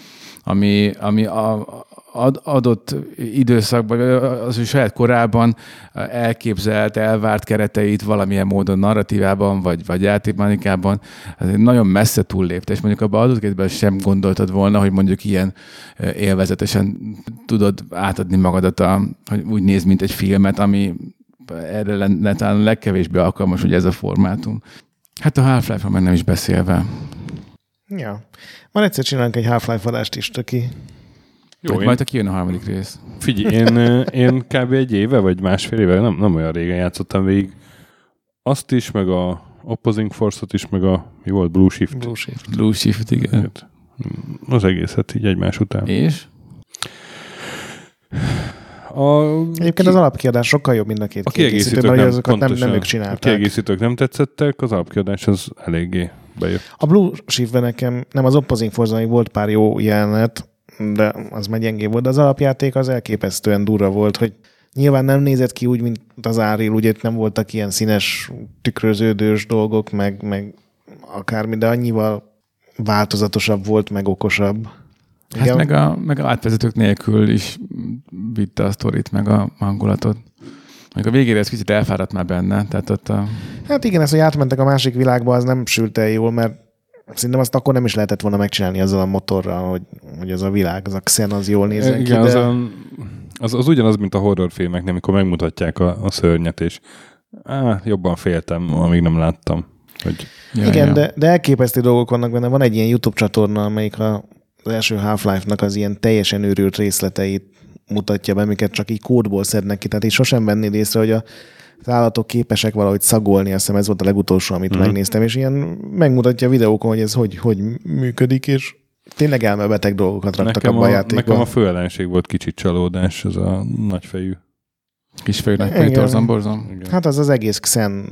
ami, ami a, ad, adott időszakban, az ő saját korában elképzelt, elvárt kereteit valamilyen módon narratívában, vagy, vagy játékmechanikában azért nagyon messze túllépte, és mondjuk a Baldur's Gate-ben sem gondoltad volna, hogy mondjuk ilyen élvezetesen tudod átadni magadat, a, hogy úgy néz, mint egy filmet, ami erre lenne talán legkevésbé alkalmas, ugye ez a formátum. Hát a Half-Life-ról meg nem is beszélve. Ja. Már egyszer csinálunk egy Half-Life adást is, töki. Jó, én- majd a kijön a harmadik rész. Figyelj, én, én kb. egy éve, vagy másfél éve, nem, nem olyan régen játszottam végig. Azt is, meg a Opposing Force-ot is, meg a, mi volt, Blue Shift. Blue Shift. Blue Shift, igen. Hát, Az egészet így egymás után. És? A, Egyébként az alapkiadás sokkal jobb, mint a két a kiegészítő, kiegészítők mert nem, azokat nem, pontosan, nem ők A csinálták. kiegészítők nem tetszettek, az alapkiadás az eléggé bejött. A Blue Shiftben nekem, nem az Opposing force még volt pár jó jelenet, de az már gyengébb volt, de az alapjáték az elképesztően durva volt, hogy nyilván nem nézett ki úgy, mint az Áril, ugye itt nem voltak ilyen színes, tükröződős dolgok, meg, meg akármi, de annyival változatosabb volt, meg okosabb. Hát Igen. meg a, meg a átvezetők nélkül is vitte a sztorit, meg a hangulatot. Meg a végére ez kicsit elfáradt már benne, tehát ott a... Hát igen, ez, hogy átmentek a másik világba, az nem sült el jól, mert szerintem azt akkor nem is lehetett volna megcsinálni azzal a motorral, hogy, hogy az a világ, az a Xen az jól nézzen ki, Igen, de... az, a, az, az ugyanaz, mint a horrorfilmeknél, amikor megmutatják a, a szörnyet, és á, jobban féltem, amíg nem láttam. Hogy Ja, Igen, ja. De, de elképesztő dolgok vannak benne. Van egy ilyen YouTube csatorna, amelyik a, az első Half-Life-nak az ilyen teljesen őrült részleteit mutatja be, amiket csak így kódból szednek ki. Tehát így sosem vennéd észre, hogy a, az állatok képesek valahogy szagolni, azt hiszem ez volt a legutolsó, amit Mhm. mm. megnéztem, és ilyen megmutatja a videókon, hogy ez hogy, hogy működik, és tényleg elmebeteg dolgokat raktak nekem abba a, a, játékba. nekem a fő ellenség volt kicsit csalódás, ez a nagyfejű. Kisfejű nagy Igen. torzom, borzom. Igen. Hát az az egész Xen,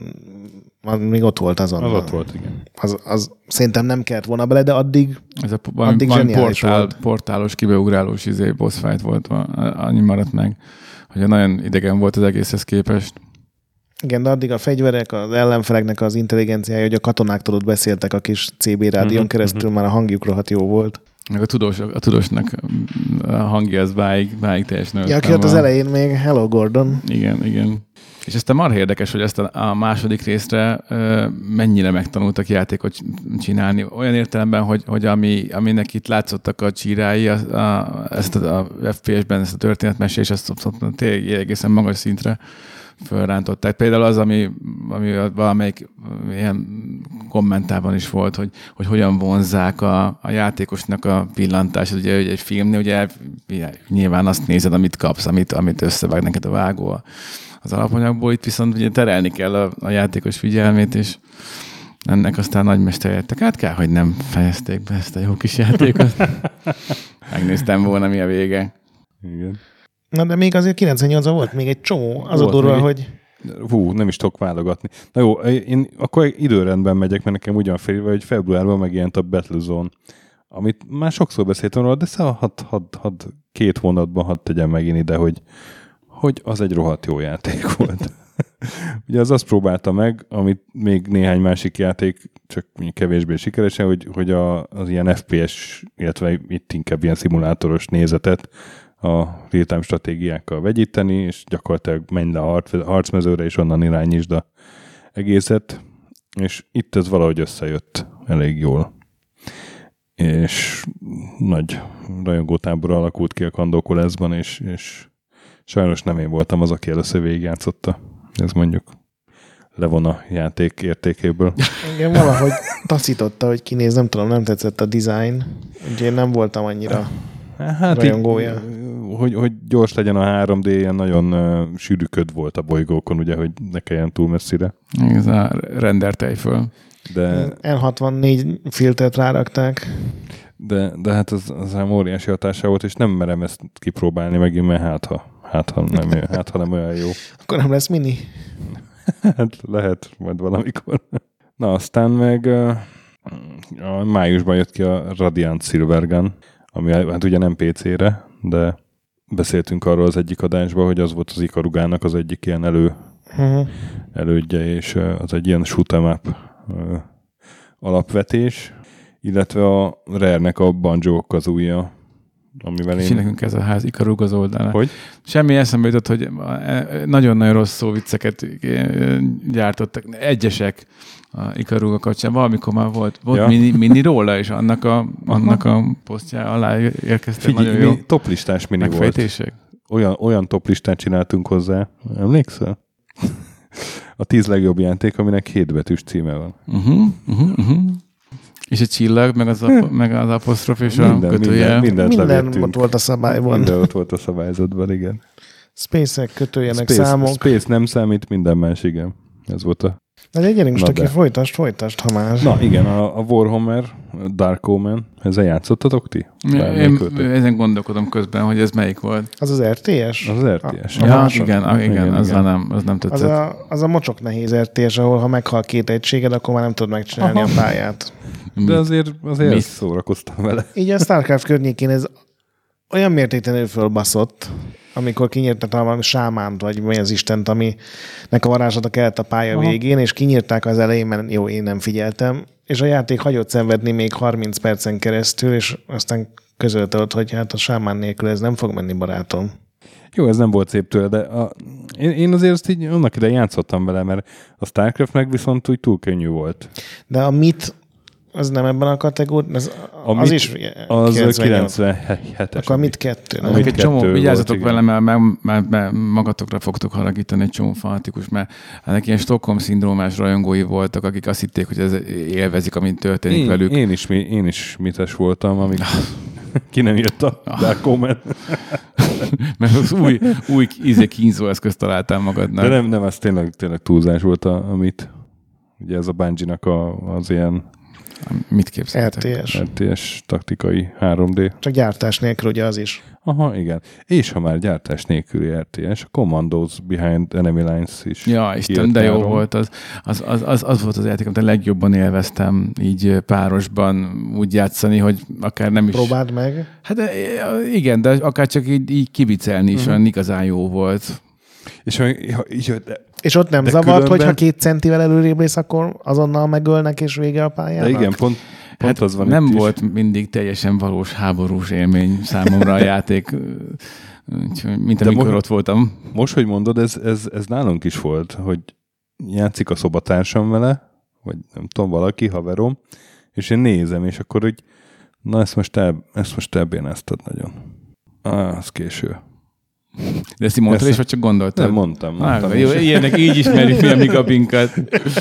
még ott volt azon. az ott volt, igen. Az, az szerintem nem kellett volna bele, de addig Ez a valami, Addig valami portál, volt. portálos, kibeugrálós izé, boss fight volt, annyi maradt meg, hogy nagyon idegen volt az egészhez képest. Igen, de addig a fegyverek, az ellenfeleknek az intelligenciája, hogy a katonáktól ott beszéltek a kis CB rádión Mhm, keresztül, már a hangjuk rohadt jó volt. Meg a, tudós, a tudósnak a hangja az váig, váig teljesen Ja, aki ott az elején még Hello Gordon. Igen, igen. És aztán marha érdekes, hogy ezt a, a második részre ö, mennyire megtanultak játékot csinálni. Olyan értelemben, hogy, hogy ami, aminek itt látszottak a csírái, a, a, ezt a, a FPS-ben ezt a történetmesés, ezt azt tényleg egészen magas szintre fölrántották. Például az, ami, ami valamelyik ilyen kommentában is volt, hogy, hogy hogyan vonzák a, a játékosnak a pillantását. Ugye hogy egy filmnél ugye nyilván azt nézed, amit kapsz, amit, amit összevág neked a vágó az alapanyagból. Itt viszont ugye terelni kell a, a játékos figyelmét, és ennek aztán nagymester jöttek. Hát kell, hogy nem fejezték be ezt a jó kis játékot. Megnéztem volna, mi a vége. igen. Na de még azért 98 volt még egy csomó. Az Volt a durva, hogy Hú, nem is tudok válogatni. Na jó, én akkor időrendben megyek, mert nekem ugyan félve, hogy februárban megjelent a Battlezone, amit már sokszor beszéltem róla, de szóval had, had, had, két hónapban hadd tegyem megint ide, hogy, hogy az egy rohadt jó játék volt. Ugye az azt próbálta meg, amit még néhány másik játék, csak kevésbé sikeresen, hogy, hogy a, az ilyen FPS, illetve itt inkább ilyen szimulátoros nézetet a real stratégiákkal vegyíteni, és gyakorlatilag menj le a harc- harcmezőre, és onnan irányítsd a egészet, és itt ez valahogy összejött elég jól. És nagy rajongótábor alakult ki a Kandókoleszban, és, és sajnos nem én voltam az, aki először végigjátszotta. Ez mondjuk levon a játék értékéből. Igen, valahogy taszította, hogy kinéz, nem tudom, nem tetszett a design. Úgyhogy én nem voltam annyira Hát rajongója. Hogy, hogy gyors legyen a 3D, ilyen nagyon uh, sűrű köd volt a bolygókon, ugye, hogy ne kelljen túl messzire. Ez a render tejföl. De, N64 filtert rárakták. de, de hát az, az ám óriási hatása volt, és nem merem ezt kipróbálni megint, mert hát ha, hát, ha nem, hát, ha nem olyan jó. Akkor nem lesz mini. Hát lehet, majd valamikor. Na, aztán meg uh, a májusban jött ki a Radiant Silvergun, ami hát ugye nem PC-re, de beszéltünk arról az egyik adásban, hogy az volt az Ikarugának az egyik ilyen elő, Uh-huh. elődje, és az egy ilyen shoot'em up alapvetés, illetve a Rare-nek a Banjo Kazooie, amivel És én... nekünk ez a ház ikarúg az oldalán. Hogy? Semmi eszembe jutott, hogy e, nagyon-nagyon rossz szó vicceket e, gyártottak. Egyesek a ikarúga kapcsán. Valamikor már volt, volt Ja. mini, mini, róla, és annak a, annak a posztjá alá érkeztek nagyon Figyelj, jó mi toplistás mini volt. olyan, olyan toplistát csináltunk hozzá. Emlékszel? A tíz legjobb játék, aminek hét betűs címe van. Uh-huh, uh-huh, uh-huh. És a csillag, meg az, ap- meg az apostrof és a Minden, kötőjel. minden, mindent Minden ott volt a szabályban. Minden ott volt a szabályzatban, igen. Space-ek, kötőjelek, Space, számok. Space nem számít, minden más, igen. Ez volt a... Na, de gyerünk most, Na aki de. folytasd, folytasd, ha már. Na igen, a, a Warhammer, a Dark Omen, ezzel játszottatok ti? Én, Bármelyikőtök? ezen gondolkodom közben, hogy ez melyik volt. Az az RTS? Az az RTS. A Ja, másod. igen, a, igen, Igen, igen, azzal igen. nem, az nem tetszett. Az a, az a mocsok nehéz RTS, ahol ha meghal két egységed, akkor már nem tudod megcsinálni Aha. a pályát. De azért, azért Mi? szórakoztam vele. Így a StarCraft környékén ez olyan mértéktelenül fölbaszott, amikor kinyírtak valami sámánt, vagy mi az Istent, aminek a varázslata kellett a pálya Aha. végén, és kinyírták az elején, mert jó, én nem figyeltem, és a játék hagyott szenvedni még 30 percen keresztül, és aztán közölte ott, hogy hát a sámán nélkül ez nem fog menni, barátom. Jó, ez nem volt szép tőle, de a, én, én azért ezt így annak ide játszottam vele, mert a Starcraft meg viszont úgy túl könnyű volt. De a mit, az nem ebben a kategóriában, az, A az Mit- is Az 98. 97-es. Akkor mit kettő? Nem? mit Meg egy csomó, kettő vigyázzatok vele, mert, mert, mert, mert magatokra fogtok haragítani egy csomó fanatikus, mert ennek ilyen Stockholm-szindrómás rajongói voltak, akik azt hitték, hogy ez élvezik, amint történik Én, velük. én, is, mi- én is mites voltam, amíg ki nem jött a Dark Omen. Mert az új, új íze kínzó eszközt találtál magadnak. De nem, nem, ez tényleg, tényleg túlzás volt, a, amit ugye ez a Bungie-nak a, az ilyen Mit képzeltek? RTS. RTS taktikai 3D. Csak gyártás nélkül ugye az is. Aha, igen. És ha már gyártás nélküli RTS, a Commandos Behind Enemy Lines is. Ja, Isten, de jó volt. Az, az, az, az, az volt az játék, amit a legjobban élveztem így párosban úgy játszani, hogy akár nem is... Próbáld meg. Hát igen, de akár csak így, így kivicelni is olyan igazán jó volt. És ha, így, de, És ott nem De zavart, különben- hogyha két centivel előrébb lész, akkor azonnal megölnek, és vége a pályának? de igen, pont, pont Hát az van nem itt volt Is. mindig teljesen valós háborús élmény számomra a játék, úgyhogy, mint amikor mo- ott voltam. Most, hogy mondod, ez, ez, ez nálunk is volt, hogy játszik a szobatársam vele, vagy nem tudom, valaki, haverom, és én nézem, és akkor hogy na ezt most, el, ezt most elbénáztad nagyon. Ah, az késő. De ezt így mondtad is, vagy csak gondoltad? Nem, mondtam. mondtam Ah, jó, ilyenek így ismerjük mi a mi gabinkat.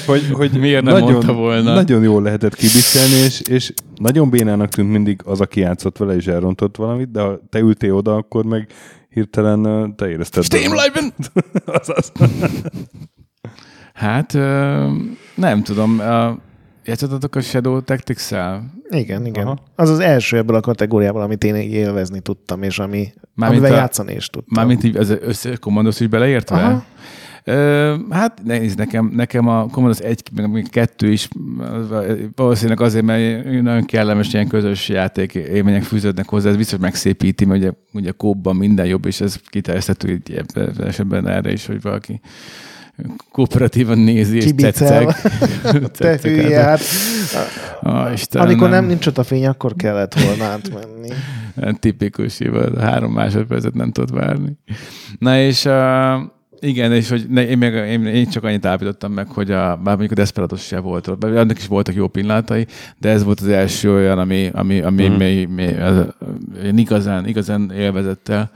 hogy, hogy Miért nem nagyon, mondta volna? Nagyon jól lehetett kibiszelni, és, és nagyon bénának tűnt mindig az, aki játszott vele, és elrontott valamit, de ha te ültél oda, akkor meg hirtelen te érezted. Steamlive-en! Azaz. Hát, nem tudom. Játszottatok a Shadow Tactics-el? Igen, igen. Aha. Az az első ebből a kategóriából, amit én így élvezni tudtam, és ami, Mármint amivel a- játszani is tudtam. Mármint így az összes Commandos is beleért vele? Aha. Ö, hát nézd, nekem, nekem a Commandos 1, meg még kettő is az- valószínűleg azért, mert nagyon kellemes ilyen közös játék élmények fűződnek hozzá, ez biztos megszépíti, mert ugye, ugye kóbban minden jobb, és ez kiterjeszthető így ebben esetben erre is, hogy valaki kooperatívan nézi, és tetszeg. Te hülye, hát, Ah, Istenem, amikor nem nincs ott a fény, akkor kellett volna átmenni. Tipikus, hibad. Három másodpercet nem tudod várni. Na és uh, Igen, és hogy ne, én, meg, én, én, csak annyit állapítottam meg, hogy a, bár mondjuk a Desperados se volt ott, annak is voltak jó pillanatai, de ez volt az első olyan, ami, ami, ami mm. mély, mély, az, igazán, igazán élvezettel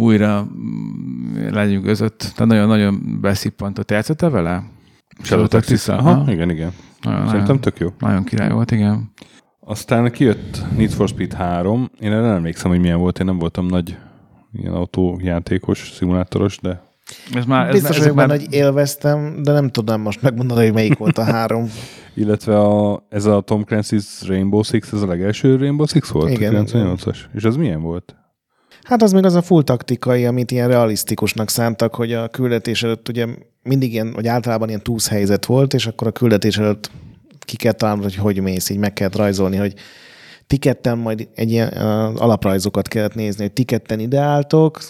újra mm, legyünk között. Tehát nagyon-nagyon beszippantott. Játszottál vele? Shadow vissza? Aha, igen, igen. Nagyon, Szerintem nagyon, tök jó. Nagyon király volt, igen. Aztán kijött Need for Speed 3. Én erre nem emlékszem, hogy milyen volt. Én nem voltam nagy ilyen autójátékos, szimulátoros, de ez már, ez Biztos vagyok már... benne, hogy élveztem, de nem tudom most megmondani, hogy melyik volt a három. Illetve a, ez a Tom Clancy's Rainbow Six, ez a legelső Rainbow Six volt? Igen. 98-as. És az milyen volt? Hát az még az a full taktikai, amit ilyen realisztikusnak szántak, hogy a küldetés előtt ugye mindig ilyen, vagy általában ilyen túsz helyzet volt, és akkor a küldetés előtt ki kell találni, hogy hogy mész, így meg kellett rajzolni, hogy ti ketten majd egy ilyen alaprajzokat kellett nézni, hogy ti ketten ideáltok,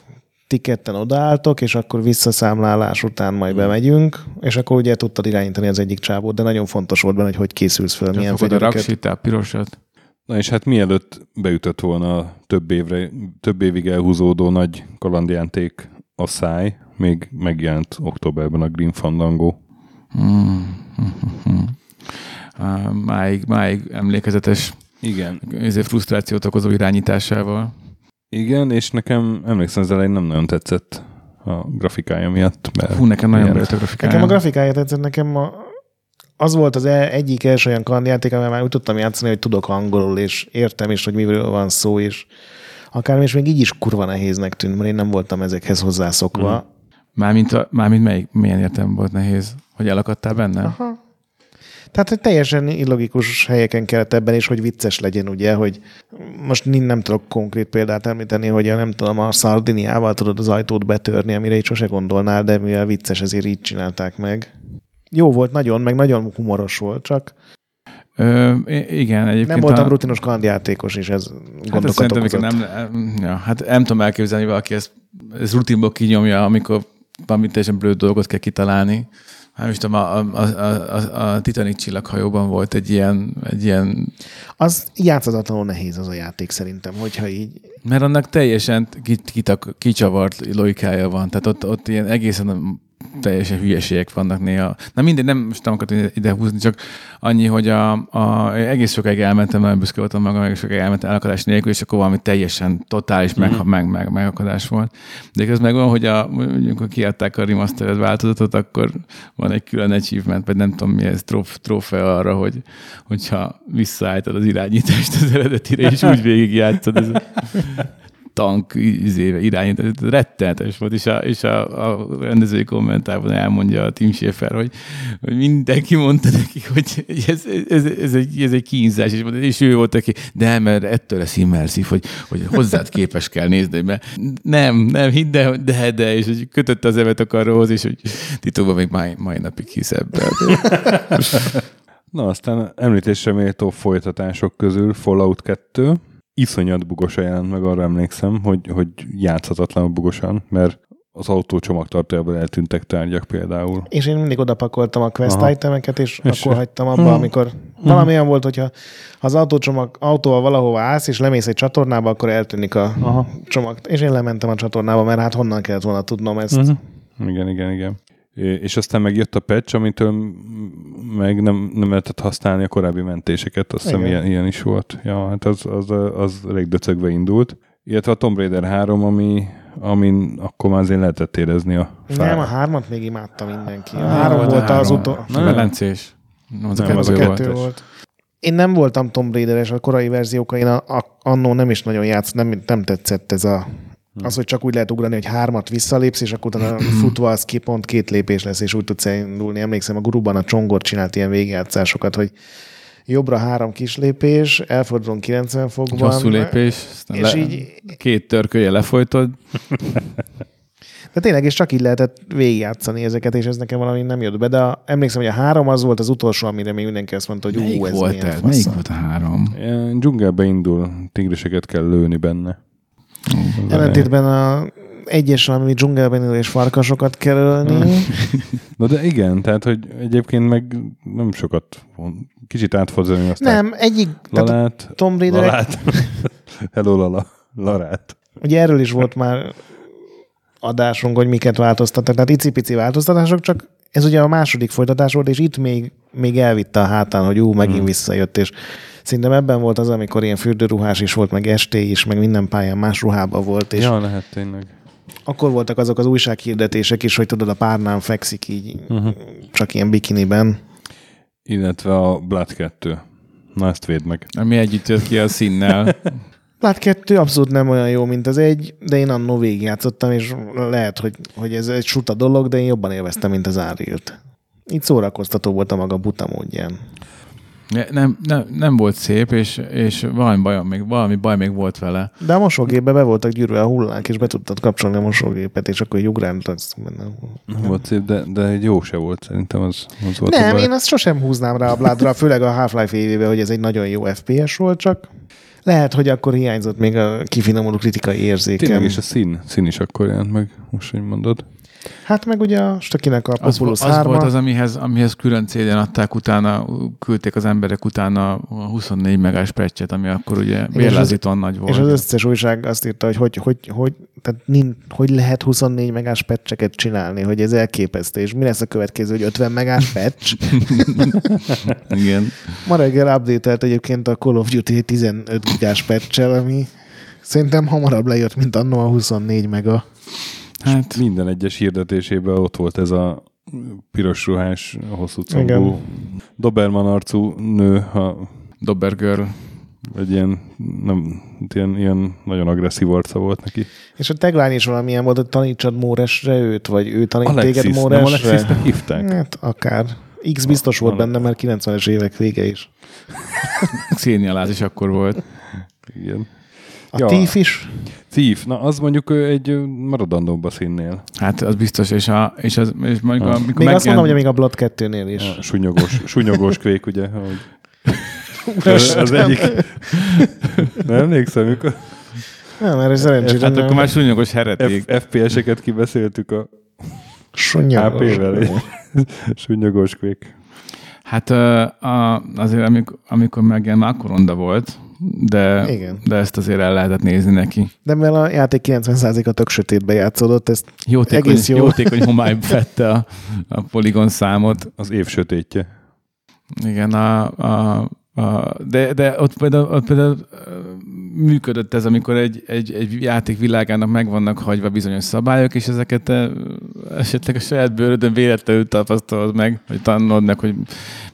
ti ketten odaálltok, és akkor visszaszámlálás után majd hmm. bemegyünk, és akkor ugye tudtad irányítani az egyik csábot, de nagyon fontos volt benne, hogy hogy készülsz fel, milyen fegyvereket. a raksit, a pirosat. Na és hát mielőtt beütött volna több, évre, több évig elhúzódó nagy kalandjáték a száj, még megjelent októberben a Green Fandango. Mm. Máig, máig emlékezetes igen. Ezért frusztrációt okozó irányításával. Igen, és nekem emlékszem, az elején nem nagyon tetszett a grafikája miatt. Mert Hú, nekem nagyon bejött a grafikája. Nekem a grafikája tetszett, nekem a, az volt az e- egyik első olyan kalandjáték, amivel már úgy tudtam játszani, hogy tudok angolul, és értem is, hogy miről van szó, és akár és még így is kurva nehéznek tűnt, mert én nem voltam ezekhez hozzászokva. Mm. Mármint, a, mármint melyik, milyen értem volt nehéz? Hogy elakadtál benne? Aha. Tehát, hogy teljesen illogikus helyeken kellett ebben is, hogy vicces legyen, ugye, hogy most nem tudok konkrét példát említeni, hogy a, nem tudom, a Szardiniával tudod az ajtót betörni, amire így sose gondolnál, de mivel vicces, ezért így csinálták meg. Jó volt nagyon, meg nagyon humoros volt, csak Ö, igen, egyébként... Nem voltam a... rutinos kalandjátékos, és ez hát okozott. Nem, ja, hát nem tudom elképzelni, hogy valaki ezt, ezt rutinból kinyomja, amikor valami teljesen blöd dolgot kell kitalálni nem is tudom, a, a, a, a, a Titanic csillaghajóban volt egy ilyen, egy ilyen... Az játszatlanul nehéz az a játék szerintem, hogyha így... Mert annak teljesen kicsavart logikája van. Tehát ott, ott ilyen egészen teljesen hülyeségek vannak néha. Na mindegy, nem most nem akartam ide húzni, csak annyi, hogy a, a, egész sokáig elmentem, mert büszke voltam magam, egész sokáig elmentem elakadás nélkül, és akkor valami teljesen totális mm-hmm. meg, meg, meg, megakadás volt. De ez meg van, hogy a, amikor kiadták a remastered változatot, akkor van egy külön achievement, vagy nem tudom mi ez, tróf, trófea arra, hogy, hogyha visszaálltad az irányítást az eredetire, és úgy végigjátszod. Ez, tank izéve irányít, rettenetes volt, és a, és a, a rendezői kommentárban elmondja a Tim Schafer, hogy, hogy mindenki mondta neki, hogy ez, ez, ez, egy, ez egy kínzás, és, és ő volt, aki, de mert ettől lesz immerszív, hogy, hogy hozzád képes kell nézni, mert nem, nem, hidd de, de, de, és hogy kötötte az evet a karróhoz, és hogy titokban még mai, mai napig hisz ebben. Na, aztán említésre méltó folytatások közül Fallout 2, iszonyat bugosan jelent meg, arra emlékszem, hogy, hogy játszhatatlan bugosan, mert az autó csomagtartójából eltűntek tárgyak például. És én mindig odapakoltam a quest Aha. itemeket, és, és akkor hagytam abba, hmm. amikor hmm. valami olyan volt, hogyha az autócsomag, autóval valahova állsz, és lemész egy csatornába, akkor eltűnik a Aha. csomag. És én lementem a csatornába, mert hát honnan kellett volna tudnom ezt. Uh-huh. Igen, igen, igen és aztán megjött a patch, amitől meg nem, nem lehetett használni a korábbi mentéseket, azt hiszem ilyen, ilyen is volt. Ja, hát az, az, az elég döcögve indult. Illetve a Tomb Raider 3, ami, amin akkor már azért lehetett érezni a fár. Nem, a hármat még imádta mindenki. A három volt, volt az utolsó. Nem, Velencés. Az nem, az a kettő volt. volt. Én nem voltam Tomb Raider-es a korai verziók, én a, a, annó nem is nagyon játsz, nem, nem tetszett ez a Hmm. Az, hogy csak úgy lehet ugrani, hogy hármat visszalépsz, és akkor utána futva az ki pont két lépés lesz, és úgy tudsz elindulni. Emlékszem, a guruban a Csongor csinált ilyen végigjátszásokat, hogy jobbra három kis lépés, elfordulunk 90 fokban. Hosszú lépés, és le, így... két törkölye lefolytod. De tényleg, és csak így lehetett végigjátszani ezeket, és ez nekem valami nem jött be. De a, emlékszem, hogy a három az volt az utolsó, amire még mindenki azt mondta, hogy ú, ez volt milyen Melyik volt a három? Dzsungelbe indul, tigriseket kell lőni benne. Ellentétben a egyes valami dzsungelben élő és farkasokat kell ölni. Na de igen, tehát, hogy egyébként meg nem sokat, kicsit átfordulni aztán. Nem, egyik, Lalát, Tom Raider. Lalát. Hello Lala, Larát. Ugye erről is volt már adásunk, hogy miket változtattak. Tehát icipici változtatások, csak ez ugye a második folytatás volt, és itt még, még elvitte a hátán, hogy ú, megint hmm. visszajött, és szerintem ebben volt az, amikor ilyen fürdőruhás is volt, meg esté is, meg minden pályán más ruhában volt. És Ja, lehet tényleg. akkor voltak azok az újsághirdetések is, hogy tudod, a párnán fekszik így, uh-huh. csak ilyen bikiniben. Illetve a Blood 2. Na ezt védd meg. Ami együtt jött ki a színnel. Lát kettő abszolút nem olyan jó, mint az egy, de én annó végigjátszottam, és lehet, hogy, hogy ez egy suta dolog, de én jobban élveztem, mint az Árilt. Így szórakoztató volt a maga buta módján. Ne- Nem, nem, nem volt szép, és, és valami, baj még, valami baj még volt vele. De a mosógépbe be voltak gyűrve a hullák, és be tudtad kapcsolni a mosógépet, és akkor ugráltatsz benne. Nem volt szép, de, de egy jó se volt szerintem. Az, az volt Nem, én azt sosem húznám rá a bládra, főleg a Half-Life évében, hogy ez egy nagyon jó FPS volt, csak lehet, hogy akkor hiányzott még a kifinomuló kritikai érzékem. Tényleg, és a szín, szín is akkor jelent meg, most, hogy mondod. Hát meg ugye a Stökinek a Az, Populus az 3 volt az, amihez, amihez külön céljen adták utána, küldték az emberek utána a 24 megás patchet, ami akkor ugye bérlázítóan nagy volt. És az összes újság azt írta, hogy hogy, hogy, hogy, tehát nin, hogy lehet 24 megás patcheket csinálni, hogy ez elképesztő, és mi lesz a következő, hogy 50 megás patch? Igen. Ma reggel update egyébként a Call of Duty 15 gigás patch ami szerintem hamarabb lejött, mint annó a 24 mega. Hát Minden egyes hirdetésében ott volt ez a piros ruhás, hosszú combú. Doberman arcú nő, ha, Dobber Girl. vagy ilyen, nem, ilyen, ilyen nagyon agresszív arca volt neki. És a tagline is valamilyen volt, hogy tanítsad Móresre őt, vagy ő tanít Alexis, téged nem Móresre. Alexisnek hívták? Hát akár. X biztos volt Ale- benne, mert 90-es évek vége is. Színjaláz is akkor volt. Igen. A Ja. Thief is? Thief, na az mondjuk egy maradandóbb a színnél. Hát az biztos, és, a, és, az, és mondjuk, Ah. amikor Még azt mondom, hogy még a Blood 2-nél is. A sunyogós, sunyogós kvék, ugye? Ahogy az, egyik. Nem emlékszem, mikor Nem, mert szerencsére Hát akkor nem. már súnyogos hereték. FPS-eket kibeszéltük a Sonyagos. HP-vel. Sunyogós kvék. Hát a, azért, amikor, amikor megjelent, akkor ronda volt, de, Igen. de ezt azért el lehetett nézni neki. De mivel a játék 90%-a tök sötétbe játszódott, ezt Jótékony, Egész jó. jótékony homály vette a, a poligon számot. Az év sötétje. Igen, a, a, a, de, de ott például, ott például működött ez, amikor egy, egy, egy játék világának meg vannak hagyva bizonyos szabályok, és ezeket esetleg a saját bőrödön véletlenül tapasztalod meg, hogy tanulod meg, hogy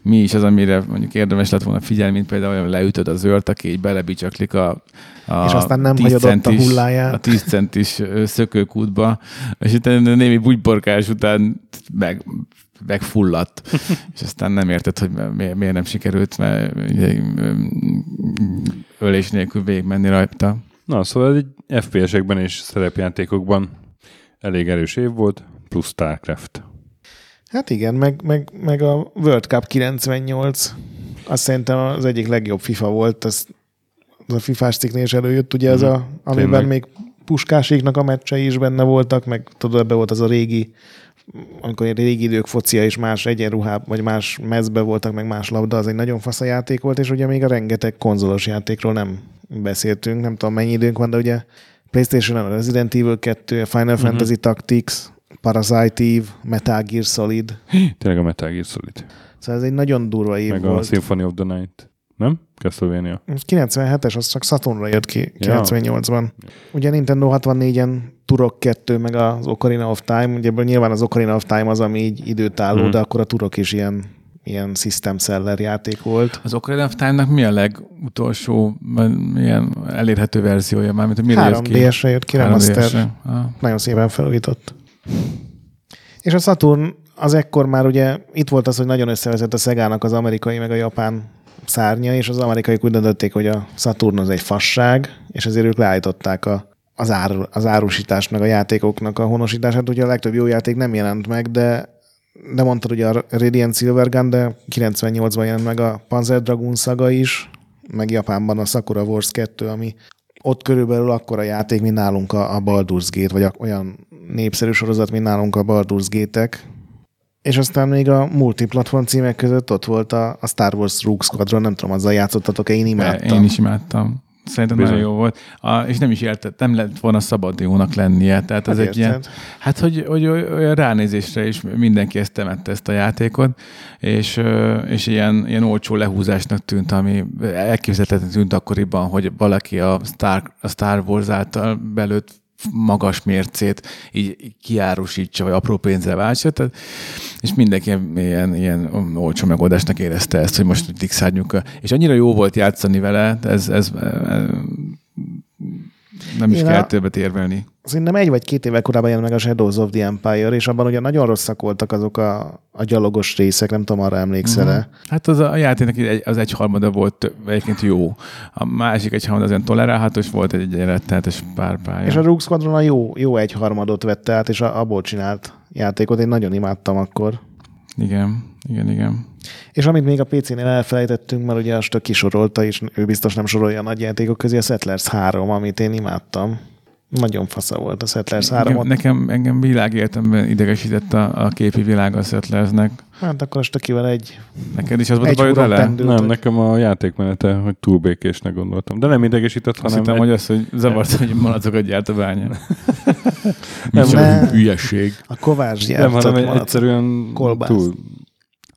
mi is az, amire mondjuk érdemes lett volna figyelni, mint például, hogy leütöd az zöld, aki így belebicsaklik a, a És aztán nem 10 hagyod ott a hulláját. A 10 centis szökőkútba, és utána némi bugyborkás után meg, megfulladt, és aztán nem érted, hogy miért, miért nem sikerült mert ölés nélkül végigmenni rajta. Na, szóval egy FPS-ekben és szerepjátékokban elég erős év volt, plusz StarCraft. Hát igen, meg, meg, meg a World Cup 98, azt szerintem az egyik legjobb FIFA volt, az, az a FIFA-s cikknél is előjött, ugye ez a, amiben Tényleg. még puskáséknak a meccsei is benne voltak, meg tudod, ebbe volt az a régi, amikor egy régi idők focia és más egyenruhában, vagy más mezbe voltak, meg más labda, az egy nagyon fasz a játék volt, és ugye még a rengeteg konzolos játékról nem beszéltünk, nem tudom mennyi időnk van, de ugye PlayStation-on a Resident Evil 2, Final uh-huh. Fantasy Tactics, Parasite Eve, Metal Gear Solid, Tényleg a Metal Gear Solid. Szóval ez egy nagyon durva év Meg volt. a Symphony of the Night. Nem? Castlevania. Ez 97-es, az csak Saturnra jött ki Ja. 98-ban. Ugye Nintendo 64-en Turok 2, meg az Ocarina of Time, ugye ebből nyilván az Ocarina of Time az, ami így időtálló, Mhm. de akkor a Turok is ilyen, ilyen system seller játék volt. Az Ocarina of Time-nak mi a legutolsó, milyen elérhető verziója? Mármint, hogy mire jött ki? 3DS-re jött ki, remaster. 3DS-re. Ah. Nagyon szépen felújított. És a Saturn az ekkor már ugye itt volt az, hogy nagyon összevezett a Szegának az amerikai meg a japán szárnya, és az amerikaiak úgy döntötték, hogy a Saturn az egy fasság, és ezért ők leállították a, az, áru, az árusítást, meg a játékoknak a honosítását. Ugye a legtöbb jó játék nem jelent meg, de de mondtad ugye a Radiant Silvergun, de 98-ban jelent meg a Panzer Dragoon szaga is, meg Japánban a Sakura Wars 2, ami ott körülbelül akkora játék, mint nálunk a, a Baldur's Gate, vagy a, olyan népszerű sorozat, mint nálunk a Baldur's Gate-ek. És aztán még a multiplatform címek között ott volt a, a Star Wars Rogue Squadron, nem tudom, azzal játszottatok-e, én imádtam. Én is imádtam. Szerintem Bizony. nagyon jó volt. A, és nem is értett, nem lett volna szabad jónak lennie. Tehát az Hát egy ilyen, hát hogy, hogy olyan ránézésre is mindenki ezt temette ezt a játékot, és, és ilyen, ilyen olcsó lehúzásnak tűnt, ami elképzelhetetlen tűnt akkoriban, hogy valaki a Star, a Star Wars által belőtt magas mércét így kiárusítsa, vagy apró pénzre váltsa, tehát, és mindenki ilyen, ilyen olcsó megoldásnak érezte ezt, hogy most dixárnyuk. És annyira jó volt játszani vele, ez, ez, ez nem is kell többet érvelni. Szerintem egy vagy két évvel korábban jelent meg a Shadows of the Empire, és abban ugye nagyon rosszak voltak azok a, a gyalogos részek, nem tudom, arra emlékszel-e. Mhm. Hát az a játéknak egy, az egyharmada volt egyébként jó. A másik egyharmada azért tolerálható, és volt egy rettenetes párpálya. És a Rogue Squadron a jó, jó egyharmadot vette át, és a, abból csinált játékot. Én nagyon imádtam akkor. Igen, igen, igen. És amit még a PC-nél elfelejtettünk, mert ugye azt kisorolta, és ő biztos nem sorolja a nagy játékok közé, a Settlers 3, amit én imádtam. Nagyon fasza volt a Settlers 3 Nekem, nekem engem világéletemben idegesített a, a képi világ a Settlersnek. Hát akkor most akivel egy, Neked is az volt a egy bajod vele? Nem, nekem a játékmenete, hogy túl békésnek gondoltam. De nem idegesített, Azt hanem hittem, egy- hogy az, hogy zavart, hogy malacokat gyárt a bányán. Nem, nem. hülyeség. a Kovács nem, hanem gyártott egy, malac. egyszerűen kolbászt. túl...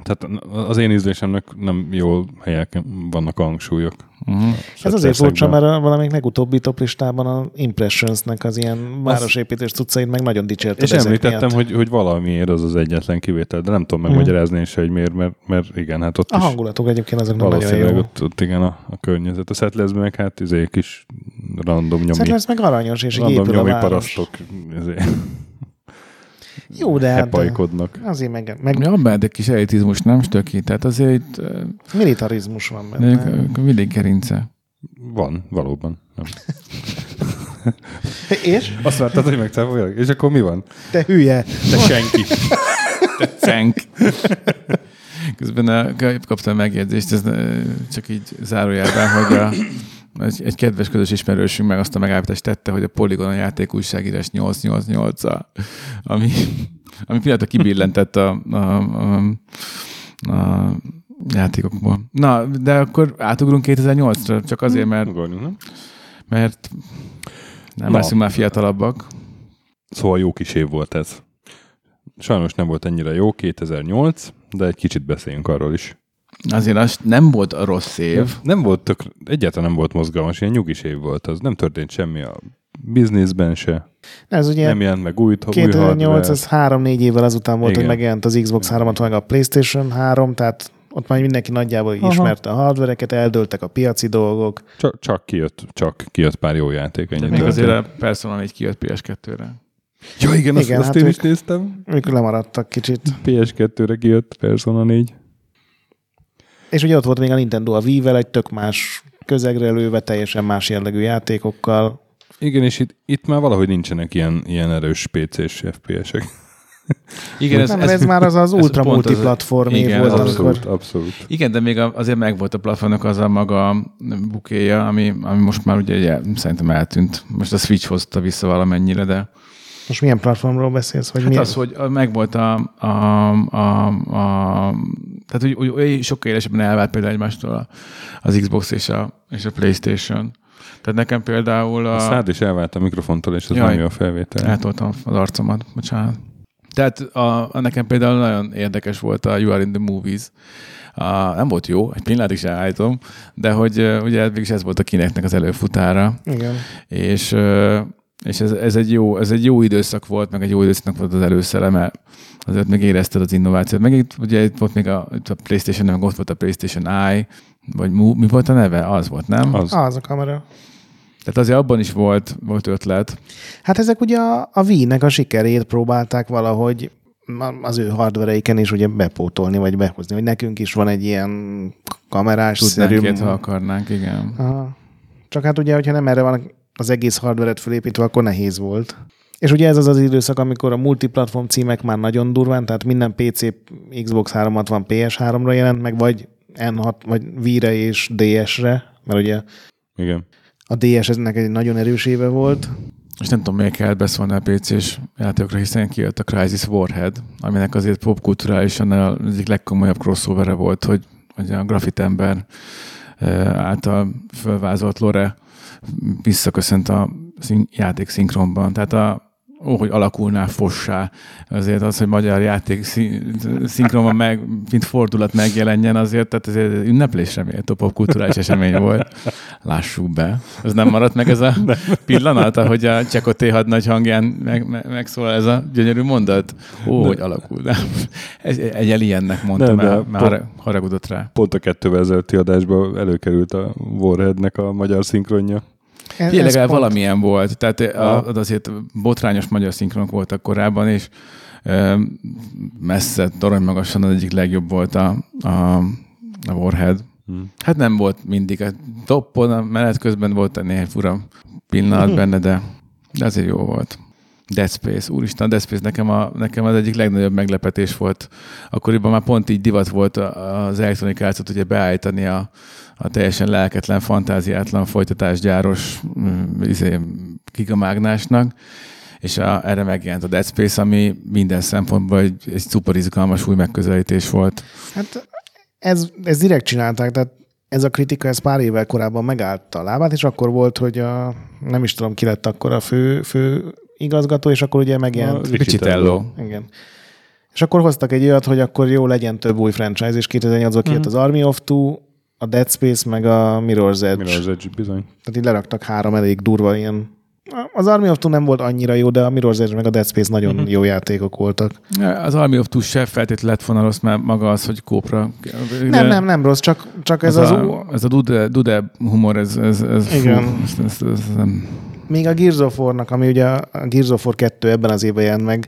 Tehát az én ízlésemnek nem jól helyek vannak a hangsúlyok. Uh-huh. Ez azért furcsa, mert a valamelyik legutóbbi top listában a Impressionsnek az ilyen városépítés cuccait meg nagyon dicsérted És említettem, miatt. hogy, hogy valamiért az az egyetlen kivétel, de nem tudom megmagyarázni is, hogy miért, mert, mert igen, hát ott A is hangulatok egyébként azok nem nagyon valószínűleg jó. ott, ott, igen a, a környezet. A Settlesben meg hát izé kis random nyomi, Settlers meg aranyos, és így random a nyomi város. parasztok izé, Jó, de hát hepajkodnak. azért meg, meg Ja, benne egy kis elitizmus, nem stöki. Tehát azért itt ö, militarizmus van benne. mindig gerince. Van, valóban. Nem. És? Azt vártad, hogy megcáfoljalak? És akkor mi van? Te hülye! Te senki. Cenk. Közben a, kaptam megjegyzést, ez csak így zárójelben, hogy a, egy, egy kedves közös ismerősünk meg azt a megállapítást tette, hogy a Polygon a játék újságírás 888 a ami, ami pillanatra kibillentett a, a, a, a játékokból. Na, de akkor átugrunk 2008-ra, csak azért, mert, Ugorjunk, nem? mert nem Na. leszünk már fiatalabbak. Szóval jó kis év volt ez. Sajnos nem volt ennyire jó, 2008, de egy kicsit beszéljünk arról is. Azért az nem volt a rossz év. Nem volt tök, egyáltalán nem volt mozgalmas, ilyen nyugis év volt az. Nem történt semmi a bizniszben se. Ez ugye Nem jelent meg új, új 2008, hardware. ez három-négy évvel azután volt, Igen. hogy megjelent az Xbox 360 meg a PlayStation 3, tehát ott már mindenki nagyjából Aha. ismerte a hardvereket, eldőltek a piaci dolgok. Csak, csak kijött, csak kijött pár jó játék. Ennyi Még történt. azért a Persona 4 kijött PS2-re. Ja, igen, azt, Igen, azt hát én ők- is néztem. Ők lemaradtak kicsit. PS2-re kijött Persona 4. És ugye ott volt még a Nintendo a Wii-vel, egy tök más közegre lőve, teljesen más jellegű játékokkal. Igen, és itt, itt már valahogy nincsenek ilyen, ilyen erős PC-s FPS-ek. Igen, Ez, nem, ez, ez már az az ultra multiplatform év volt, az amikor... Abszolút, abszolút. Igen, de még azért megvolt a platformnak az a maga bukéja, ami, ami most már ugye el- szerintem eltűnt. Most a Switch hozta vissza valamennyire, de Most milyen platformról beszélsz? Vagy hát milyen? az, hogy megvolt a, a, a, a tehát úgy, úgy, sokkal élesebben elvált például egymástól a, az Xbox és a, és a Playstation. Tehát nekem például a... A szád is elvált a mikrofontól, és az Jaj. nem jó a felvétel. Eltoltam az arcomat, bocsánat. Tehát a, a nekem például nagyon érdekes volt a You Are in the Movies. A, nem volt jó, egy pillanatig sem állítom, de hogy ugye végülis ez volt a kineknek az előfutára, Igen. és, és ez, ez, egy jó, ez egy jó időszak volt, meg egy jó időszaknak volt az előszele, azért még érezted az innovációt. Meg itt ugye itt volt még a, itt a PlayStation, meg ott volt a PlayStation Eye, vagy mu, mi volt a neve? Az volt, nem? Az. Az a kamera. Tehát azért abban is volt, volt ötlet. Hát ezek ugye a, a Wii-nek a sikerét próbálták valahogy az ő hardvereiken is ugye bepótolni, vagy behozni, hogy nekünk is van egy ilyen kamerás Tudnánk szerű... ilyet, ha akarnánk, igen. Aha. Csak hát ugye, hogyha nem erre van az egész hardveret fölépítve, akkor nehéz volt. És ugye ez az az időszak, amikor a multiplatform címek már nagyon durván, tehát minden PC, Xbox 360, PS3-ra jelent meg, vagy N6, vagy Wii-re és DS-re, mert ugye Igen. a DS eznek egy nagyon erős éve volt. És nem tudom, miért kellett beszólni a PC-s játékokra, hiszen kijött a Crisis Warhead, aminek azért popkulturálisan az egyik legkomolyabb crossovere volt, hogy, hogy a grafitember eh, által fölvázolt lore visszaköszönt a játék szinkronban. Tehát a, ó, hogy alakulná fossá. Azért az, hogy magyar játék szinkronban meg, mint fordulat megjelenjen, azért, tehát ez egy ünneplésre méltó popkulturális esemény volt. Lássuk be. Ez nem maradt meg ez a pillanat, ahogy a Csekoté hadnagy hangján meg, meg, megszólal ez a gyönyörű mondat? Ó, hogy alakul. De egy ilyennek mondtam Nem, de el, már pont- haragudott rá. Pont a kettővel ezelőtti adásban előkerült a Warheadnek a magyar szinkronja. Ez, Figyelj, legalább pont- valamilyen volt. Tehát a, az azért botrányos magyar szinkronok voltak korábban, és ö, messze, torony magasan az egyik legjobb volt a, a, a Warhead. Hmm. Hát nem volt mindig a toppon, a menet közben volt egy néhány fura pillanat benne, de, de azért jó volt. Dead Space, úristen, a Dead Space nekem, a, nekem az egyik legnagyobb meglepetés volt. Akkoriban már pont így divat volt a- az Electronic Arts-ot ugye beállítani a, a teljesen lelketlen, fantáziátlan folytatásgyáros mm, izé, gigamágnásnak, és a, erre megjelent a Dead Space, ami minden szempontból egy, egy szuper izgalmas új megközelítés volt. Hát ez, ez direkt csinálták, tehát ez a kritika, ez pár évvel korábban megállt a lábát, és akkor volt, hogy a, nem is tudom, ki lett akkor a fő, fő igazgató, és akkor ugye megjelent. A- Picitello. Igen. És akkor hoztak egy olyat, hogy akkor jó legyen több új franchise, és 2008-ban kijött az Army of Two, a Dead Space, meg a Mirror's Edge. Mirror's Edge bizony. Tehát így leraktak három elég durva ilyen. Az Army of Two nem volt annyira jó, de a Mirror's Edge meg a Dead Space nagyon uh-huh. jó játékok voltak. Az Army of Two se feltétlenül lett volna rossz, mert maga az, hogy kópra. Nem, nem, nem rossz, csak, csak ez ez az, a, ez a dude, dude humor, ez, ez, ez, Igen. Fú, ez, ez, ez, nem. Még a Gears of War-nak, ami ugye a Gears of War 2 ebben az évben jelent meg,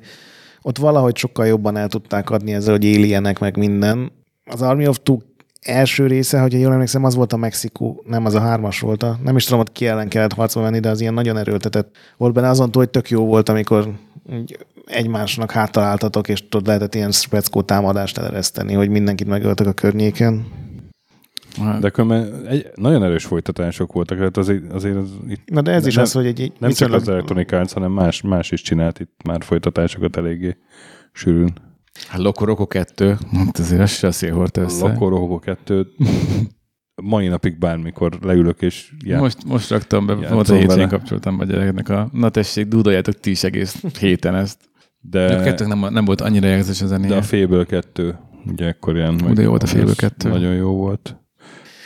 ott valahogy sokkal jobban el tudták adni ezzel, hogy alienek meg minden. Az Army of Two első része, hogyha jól emlékszem, az volt a Mexikó, nem az a hármas volt. A, nem is tudom, hogy ki ellen kellett harcba venni, de az ilyen nagyon erőltetett volt benne. Azon túl, hogy tök jó volt, amikor egymásnak háttaláltatok, és tudod, lehetett ilyen speckó támadást elereszteni, hogy mindenkit megöltek a környéken. De különben egy, nagyon erős folytatások voltak, tehát azért, azért az itt Na de ez is Nem- az, hogy egy, egy nem csak viszonylag- az Electronic Arts, hanem más, más is csinált itt már folytatásokat eléggé sűrűn. Hát Loco Roco 2, hát azért az se a szél hordta össze. Loco Robo 2 mai napig bármikor leülök és já, Most, most raktam be, volt a hétvégén kapcsoltam a gyereknek a, na tessék, dúdoljátok ti is egész héten ezt. De a de, kettőnek nem, nem volt annyira érzés a de zenéje. a Fable 2 ugye ekkor ilyen. Ú, de jó volt a az 2. Nagyon jó volt.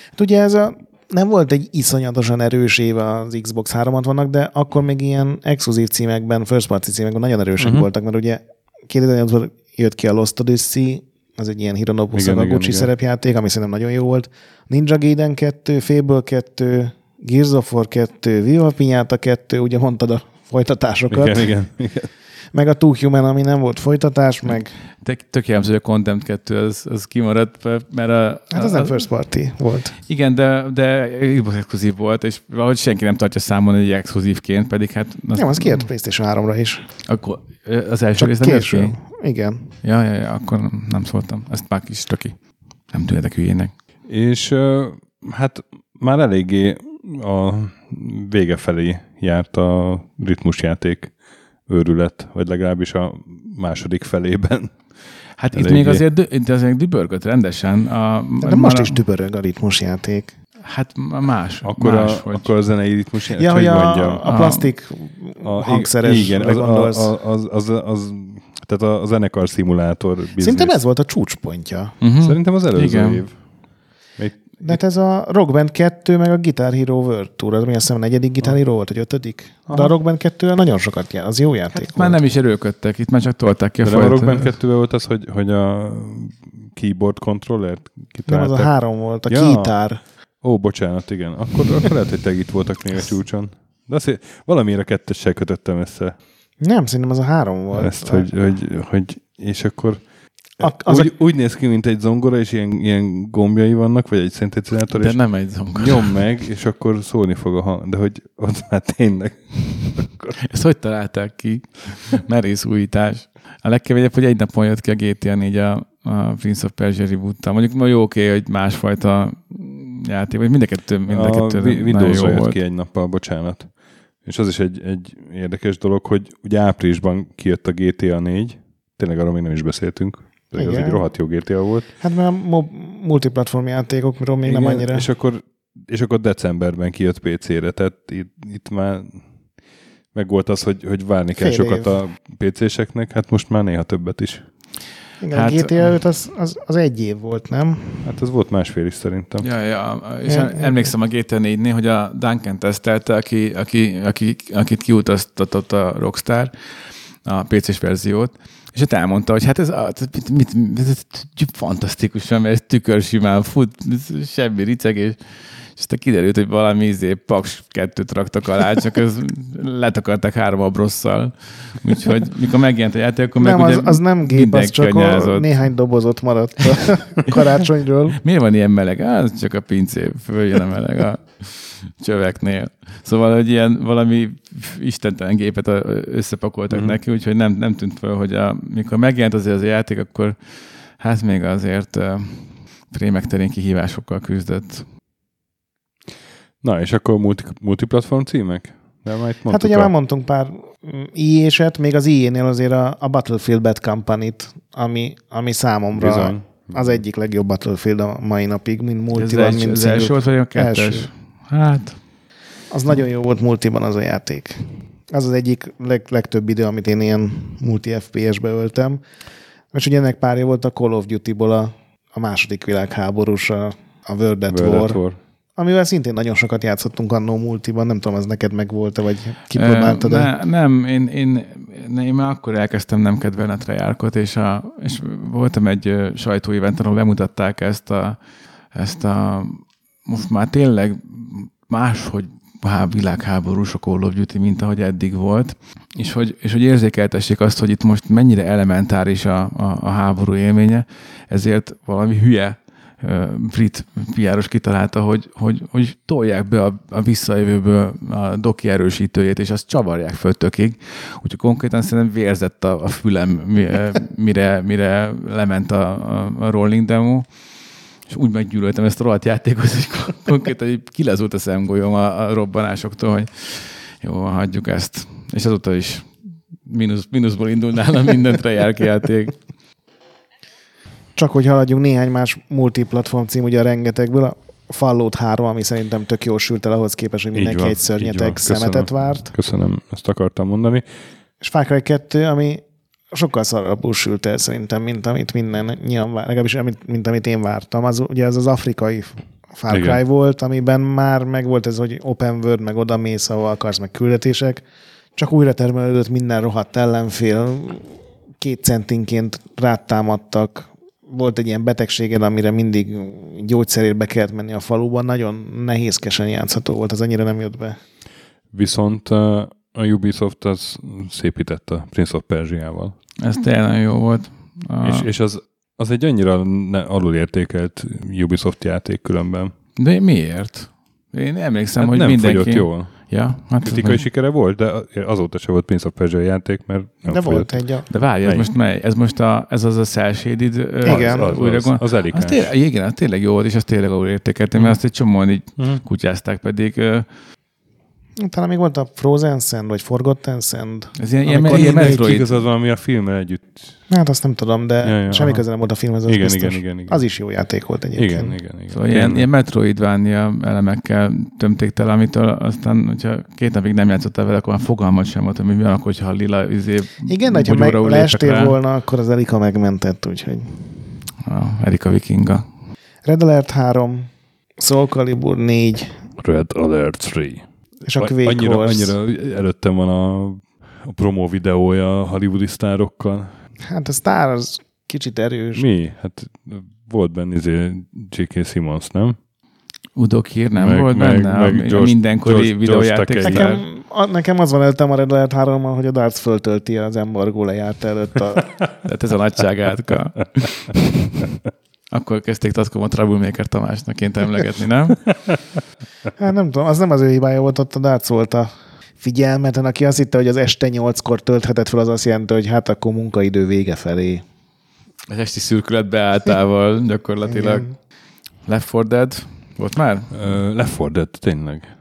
Hát ugye ez a, nem volt egy iszonyatosan erős év az Xbox 360-nak, de akkor még ilyen exkluzív címekben, first party címekben nagyon erősek uh-huh. voltak, mert ugye 2008-ban jött ki a Lost Odyssey, az egy ilyen Hironobu Igen, igen, Sakaguchi igen. szerepjáték, ami szerintem nagyon jó volt. Ninja Gaiden 2, Fable 2, Gears of War 2, Viva Pinyata 2, ugye mondtad a folytatásokat, Igen, igen, igen. Meg a Two Human, ami nem volt folytatás, meg Tök, tök jellemző, hogy a Condemned 2 az, az kimaradt, mert a, hát az a, nem first party volt. Igen, de, de exkluzív volt, és valahogy senki nem tartja számon egy exkluzívként, pedig hát... Az, Nem, az kijött PlayStation 3-ra is. Akkor az első Csak rész nem később. Igen. Ja, ja, ja, akkor nem szóltam. Ezt már kis töki. Nem tűnetek hülyének. És hát már eléggé a vége felé járt a ritmusjáték őrület, vagy legalábbis a második felében. Hát itt még azért, itt azért dübörgött rendesen. A, De most is dübörög a ritmusjáték. Hát más. Akkor, más, a, hogy. akkor a zenei ritmus, Ja, hogy hogy mondjam. a, a plastik A, hangszeres igen, az, gondolsz. a, a, az, az, az, tehát a zenekar szimulátor biznisz. Szerintem ez volt a csúcspontja. Uh-huh. Szerintem az előző Igen. év. De hát ez a Rock Band 2, meg a Guitar Hero World Tour, az mi azt hiszem a negyedik Guitar Hero volt, vagy ötödik? De a Rock Band 2 nagyon sokat jár, az jó játék Hát volt. már nem is erőködtek, itt már csak tolták ki a de nem a folyt. Rock Band 2 volt az, hogy, hogy a keyboard controllert nem, az a három volt, a Ja. kitár. Ó, bocsánat, igen. Akkor, akkor lehet, hogy te itt voltak még a csúcson. De azért valamiért a kettessel kötöttem össze Nem, szerintem az a három volt. ezt, hogy, hogy, hogy és akkor A, az úgy, a, úgy néz ki, mint egy zongora, és ilyen, ilyen gombjai vannak, vagy egy szintetizátor, De és nem egy zongor. nyom meg, és akkor szólni fog a hang. De hogy ott már tényleg. Ezt hogy találták ki? Merész újítás. A legkevésbé, hogy egy napon jött ki a GTA 4 a, a Prince of Persia reboot Mondjuk ma jó oké, hogy másfajta játék, vagy mind a kettő, mind a kettő Wi- nagyon Windows-ra jó jött volt. ki egy nappal, bocsánat. És az is egy, egy érdekes dolog, hogy ugye áprilisban kijött a GTA 4, tényleg arról még nem is beszéltünk, pedig az Igen. egy rohadt jó GTA volt. hát mert a mob, multiplatform játékokról még nem Igen, annyira. És akkor és akkor decemberben kijött PC-re, tehát itt, itt már meg volt az, hogy, hogy várni kell Fél sokat év. a PC-seknek, hát most már néha többet is. Igen, Hát- hát, a GTA 5 az, az, az egy év volt, nem? Hát az volt másfél is szerintem. Ja, ja, és Ja, emlékszem a GTA 4-nél, hogy a Duncan tesztelte, aki, aki, aki, akit kiutaztatott a Rockstar, a PC-s verziót, és ott elmondta, hogy hát ez, a- mit, mit, ez, fantasztikusan, mert ez tükörsimán fut, ez semmi riceg, és, és aztán kiderült, hogy valami izé, paks kettőt raktak alá, csak ez letakarták három abrosszal. Úgyhogy mikor megjelent a játék, akkor nem, meg az, az nem gép, az csak a néhány dobozot maradt a karácsonyról. Miért van ilyen meleg? Á, ez csak a pincé, följön a meleg a csöveknél. Szóval, hogy ilyen valami istentelen gépet összepakoltak Mhm. mm. neki, úgyhogy nem, nem tűnt fel, hogy a, mikor megjelent azért az a játék, akkor hát még azért uh, prémek terén kihívásokkal küzdött. Na, és akkor multi, multiplatform címek? De itt Hát ugye a... már mondtunk pár IE-set, még az IE-nél azért a, a Battlefield Bad Company-t, ami, ami számomra Bizony. az egyik legjobb Battlefield a mai napig, mint Ez multiban, az, első volt, vagy a kettes? Első. Hát, Az nagyon jó volt multiban az a játék. Az az egyik leg, legtöbb idő, amit én ilyen multi FPS-be öltem. És ugye ennek párja volt a Call of Duty-ból a, a második világháborús, a, a World at World War, at War. Amivel szintén nagyon sokat játszottunk annó multiban, nem tudom, ez neked megvolt-e, vagy kipróbáltad -e? ne, nem, én, én, én már akkor elkezdtem nem kedvelni a Treyarchot, és, a, és voltam egy ö, sajtóevent, ahol bemutatták ezt a, ezt a most már tényleg máshogy há, világháborús a Call of Duty, mint ahogy eddig volt, és hogy, és hogy érzékeltessék azt, hogy itt most mennyire elementáris a, a, a háború élménye, ezért valami hülye brit piáros kitalálta, hogy, hogy, hogy tolják be a, a visszajövőből a doki erősítőjét, és azt csavarják föl tökig. Úgyhogy konkrétan szerintem vérzett a, a fülem, mi- mire, mire lement a, a, rolling demo, és úgy meggyűlöltem ezt a rohadt játékot, hogy kon- konkrétan így kilazult a szemgolyom a, a robbanásoktól, hogy jó, hagyjuk ezt. És azóta is mínusz, mínuszból indul nálam minden Treyarch játék. Csak hogy haladjunk néhány más multiplatform cím, ugye a rengetegből, a Fallout 3, ami szerintem tök jól sült el ahhoz képest, hogy mindenki van, egy szörnyeteg szemetet várt. Köszönöm, ezt akartam mondani. És Far Cry 2, ami sokkal szarabbul sült el szerintem, mint amit minden nyilván vár, legalábbis amit, mint amit én vártam. Az, ugye az az afrikai Far Cry Igen. volt, amiben már megvolt ez, hogy open world, meg oda mész, ahol akarsz, meg küldetések. Csak újra termelődött minden rohadt ellenfél, két centinként rátámadtak, volt egy ilyen betegséged, amire mindig gyógyszerért be kellett menni a faluban, nagyon nehézkesen játszható volt, az annyira nem jött be. Viszont a Ubisoft az szépített a Prince of Persia-val. Ez tényleg jó volt. A, És, és az, az egy annyira ne, alulértékelt Ubisoft játék különben. De miért? Én emlékszem, Hát hogy nem mindenki... fogyott jól. Ja, hát Kritikai sikere volt, de azóta se volt Prince of Persia játék, mert nem De fogyott. volt egy a... De várj, ez Melyik? most mely? Ez most a, ez az a cell shaded Igen. Az, az, újra az, az elikás. Az tényleg, igen, az tényleg jó volt, és az tényleg ahol értékeltem, mert azt egy csomóan így Mhm. kutyázták pedig. Talán még volt a Frozen Sand, vagy Forgotten Sand. Ez ilyen, ilyen, ilyen Metroid. igazad van, ami a filmmel együtt. Hát azt nem tudom, de Ja, ja, semmi köze nem volt a filmhez, az Igen, biztos. igen, igen, igen. Az is jó játék volt egyébként. Igen, igen, igen. Szóval ilyen, ilyen Metroidvania elemekkel tömték tele, amitől aztán, hogyha két napig nem játszottál vele, akkor már fogalmat sem volt, hogy mi van, akkor, hogyha a lila izé, Igen, de ha meg leestél volna, akkor az Erika megmentett, úgyhogy. A Erika Vikinga. Red Alert 3, Soul Calibur 4, Red Alert 3. és a Quake annyira, Wars. annyira előttem van a, a promo videója a hollywoodi sztárokkal. Hát a Star az kicsit erős. Mi? Hát volt benne izé J.K. Simmons, nem? Udo Kier nem Meg- volt meg- benne? meg a, a George- mindenkori George- videójáték. George sztár. Nekem, a, nekem az van előttem a Red Alert 3 hogy a Darts föltölti az embargó lejárt előtt a... Tehát ez a nagyságátka. Akkor kezdték Tatkom a Troublemaker Tamásnak én emlegetni, nem? Hát nem tudom, az nem az ő hibája volt, ott a Darts volt a figyelmeten, aki azt hitte, hogy az este 8-kor tölthetett fel, az azt jelenti, hogy hát akkor munkaidő vége felé. Az esti szürkület beálltával gyakorlatilag. Igen. Left 4 Dead volt már? Uh, Left 4 Dead, tényleg.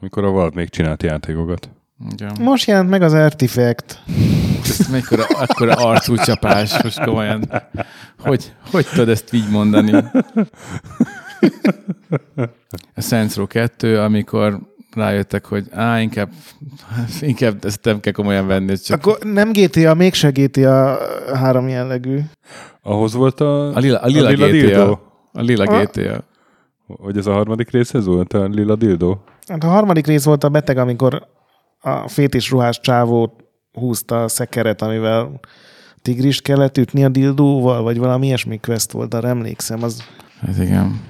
Amikor a Valve még csinált játékokat. Igen. Most jelent meg az Artifact. Ez mekkora, akkora arcúcsapás, most komolyan. Hogy, hogy tudod ezt így mondani? A Saints Row 2, amikor rájöttek, hogy á, inkább, inkább ezt nem kell komolyan venni. Csak Akkor nem GTA, mégse GTA három jellegű. Ahhoz volt a, a lila, a lila, a lila GTA. dildo. A lila Ah. GTA. Hogy ez a harmadik részhez volt a lila dildo? Hát a harmadik rész volt a beteg, amikor a fétis ruhás csávó húzta a szekeret, amivel tigrist kellett ütni a dildóval, vagy valami ilyesmi quest volt, arra emlékszem. Az... Ez igen.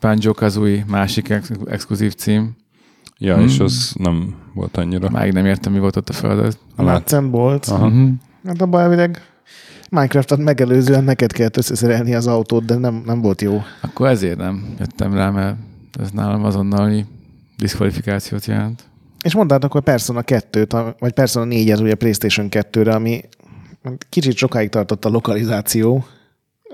Banjo Kazooie, másik ex- exkluzív cím. Ja, Hmm. és az nem volt annyira. Máig nem értem, mi volt ott a földet. A Lát- Nuts and Bolts. Aha. Uh-huh. Hát abban elvileg Minecraftot megelőzően neked kellett összeszerelni az autót, de nem, nem volt jó. Akkor ezért nem jöttem rá, mert ez nálam azonnali diszkvalifikációt jelent. És mondtátok, hogy Persona 2-t, vagy Persona 4-et ugye PlayStation 2-re, ami kicsit sokáig tartott a lokalizáció.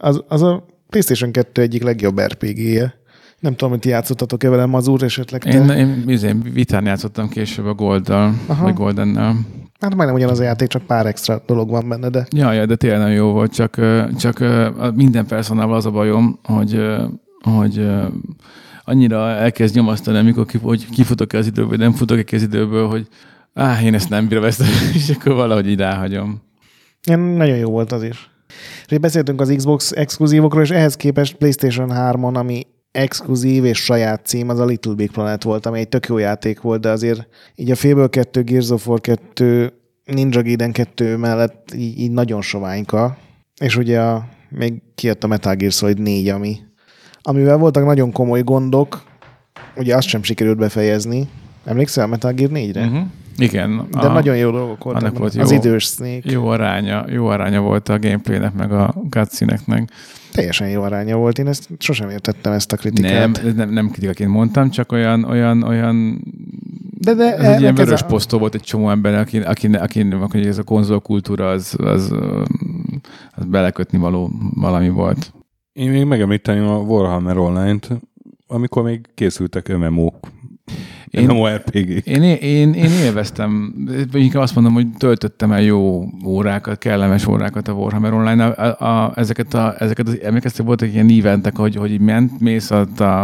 Az, az a PlayStation 2 egyik legjobb RPG-je. Nem tudom, hogy ti játszottatok-e velem Mazur esetleg te? Én, én, én vitán játszottam később a Golddal, Aha. vagy Goldennel. Hát majdnem ugyanaz a játék, csak pár extra dolog van benne, de Ja, ja, de tényleg nagyon jó volt, csak, csak minden personával az a bajom, hogy, hogy annyira elkezd nyomasztani, amikor kif- hogy kifutok-e az időből, vagy nem futok-e az időből, hogy áh, én ezt nem bírom ezt, és akkor valahogy így ráhagyom. Ilyen nagyon jó volt az is. És beszéltünk az Xbox exkluzívokról, és ehhez képest PlayStation 3-on, ami exkluzív és saját cím, az a Little Big Planet volt, ami egy tök jó játék volt, de azért így a Fable 2, Gears of War 2, Ninja Gaiden 2 mellett így, így nagyon soványka. És ugye a, még kijött a Metal Gear Solid 4, ami, amivel voltak nagyon komoly gondok, ugye azt sem sikerült befejezni. Emlékszel a Metal Gear 4-re? Uh-huh. Igen. De nagyon jó dolgok voltak. annak volt az jó- idős Snake. jó aránya, jó aránya volt a gameplaynek, meg a cutscene-eknek. Teljesen jó aránya volt. Én ezt sosem értettem ezt a kritikát. Nem, nem, nem kritikaként mondtam, csak olyan, olyan, olyan de, de ez egy ilyen vörös a- posztó volt egy csomó ember, aki, aki, aki, aki ez a konzolkultúra, az, az, az belekötni való valami volt. Én még megemlíteném a Warhammer Online-t, amikor még készültek MMO-k. Én- MMORPG. Én, én, én élveztem, vagy inkább azt mondom, hogy töltöttem el jó órákat, kellemes órákat a Warhammer Online. A, a, a, ezeket, a, ezeket az, emlékeztek, voltak ilyen eventek, hogy, hogy ment, mész, ott a,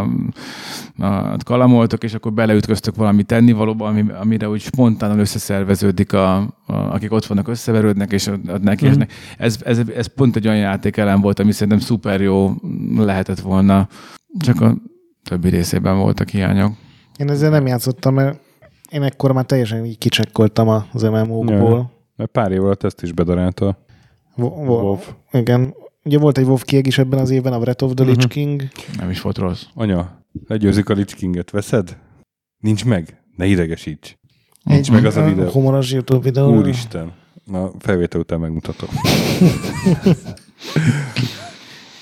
a, kalamoltok, és akkor beleütköztök valami tennivalóba, ami, amire úgy spontánul összeszerveződik, a, a, akik ott vannak, összeverődnek, és ott, ott neki mm. ez, ez, ez, pont egy olyan játékelem volt, ami szerintem szuper jó lehetett volna, csak a többi részében voltak hiányok. Én ezzel nem játszottam, mert én ekkor már teljesen így kicsekkoltam az MMO-kból. Mert pár év alatt ezt is bedarálta. Wo- wo- WoW. Igen. Ugye volt egy WoW kieg is ebben az évben, a Breath of the Lich Mhm. King. Nem is volt rossz. Anya, legyőzik a Lich Kinget, veszed? Nincs meg? Ne idegesíts. Egy meg az a videó. Humoros YouTube videó. Úristen. Na, felvétel után megmutatom.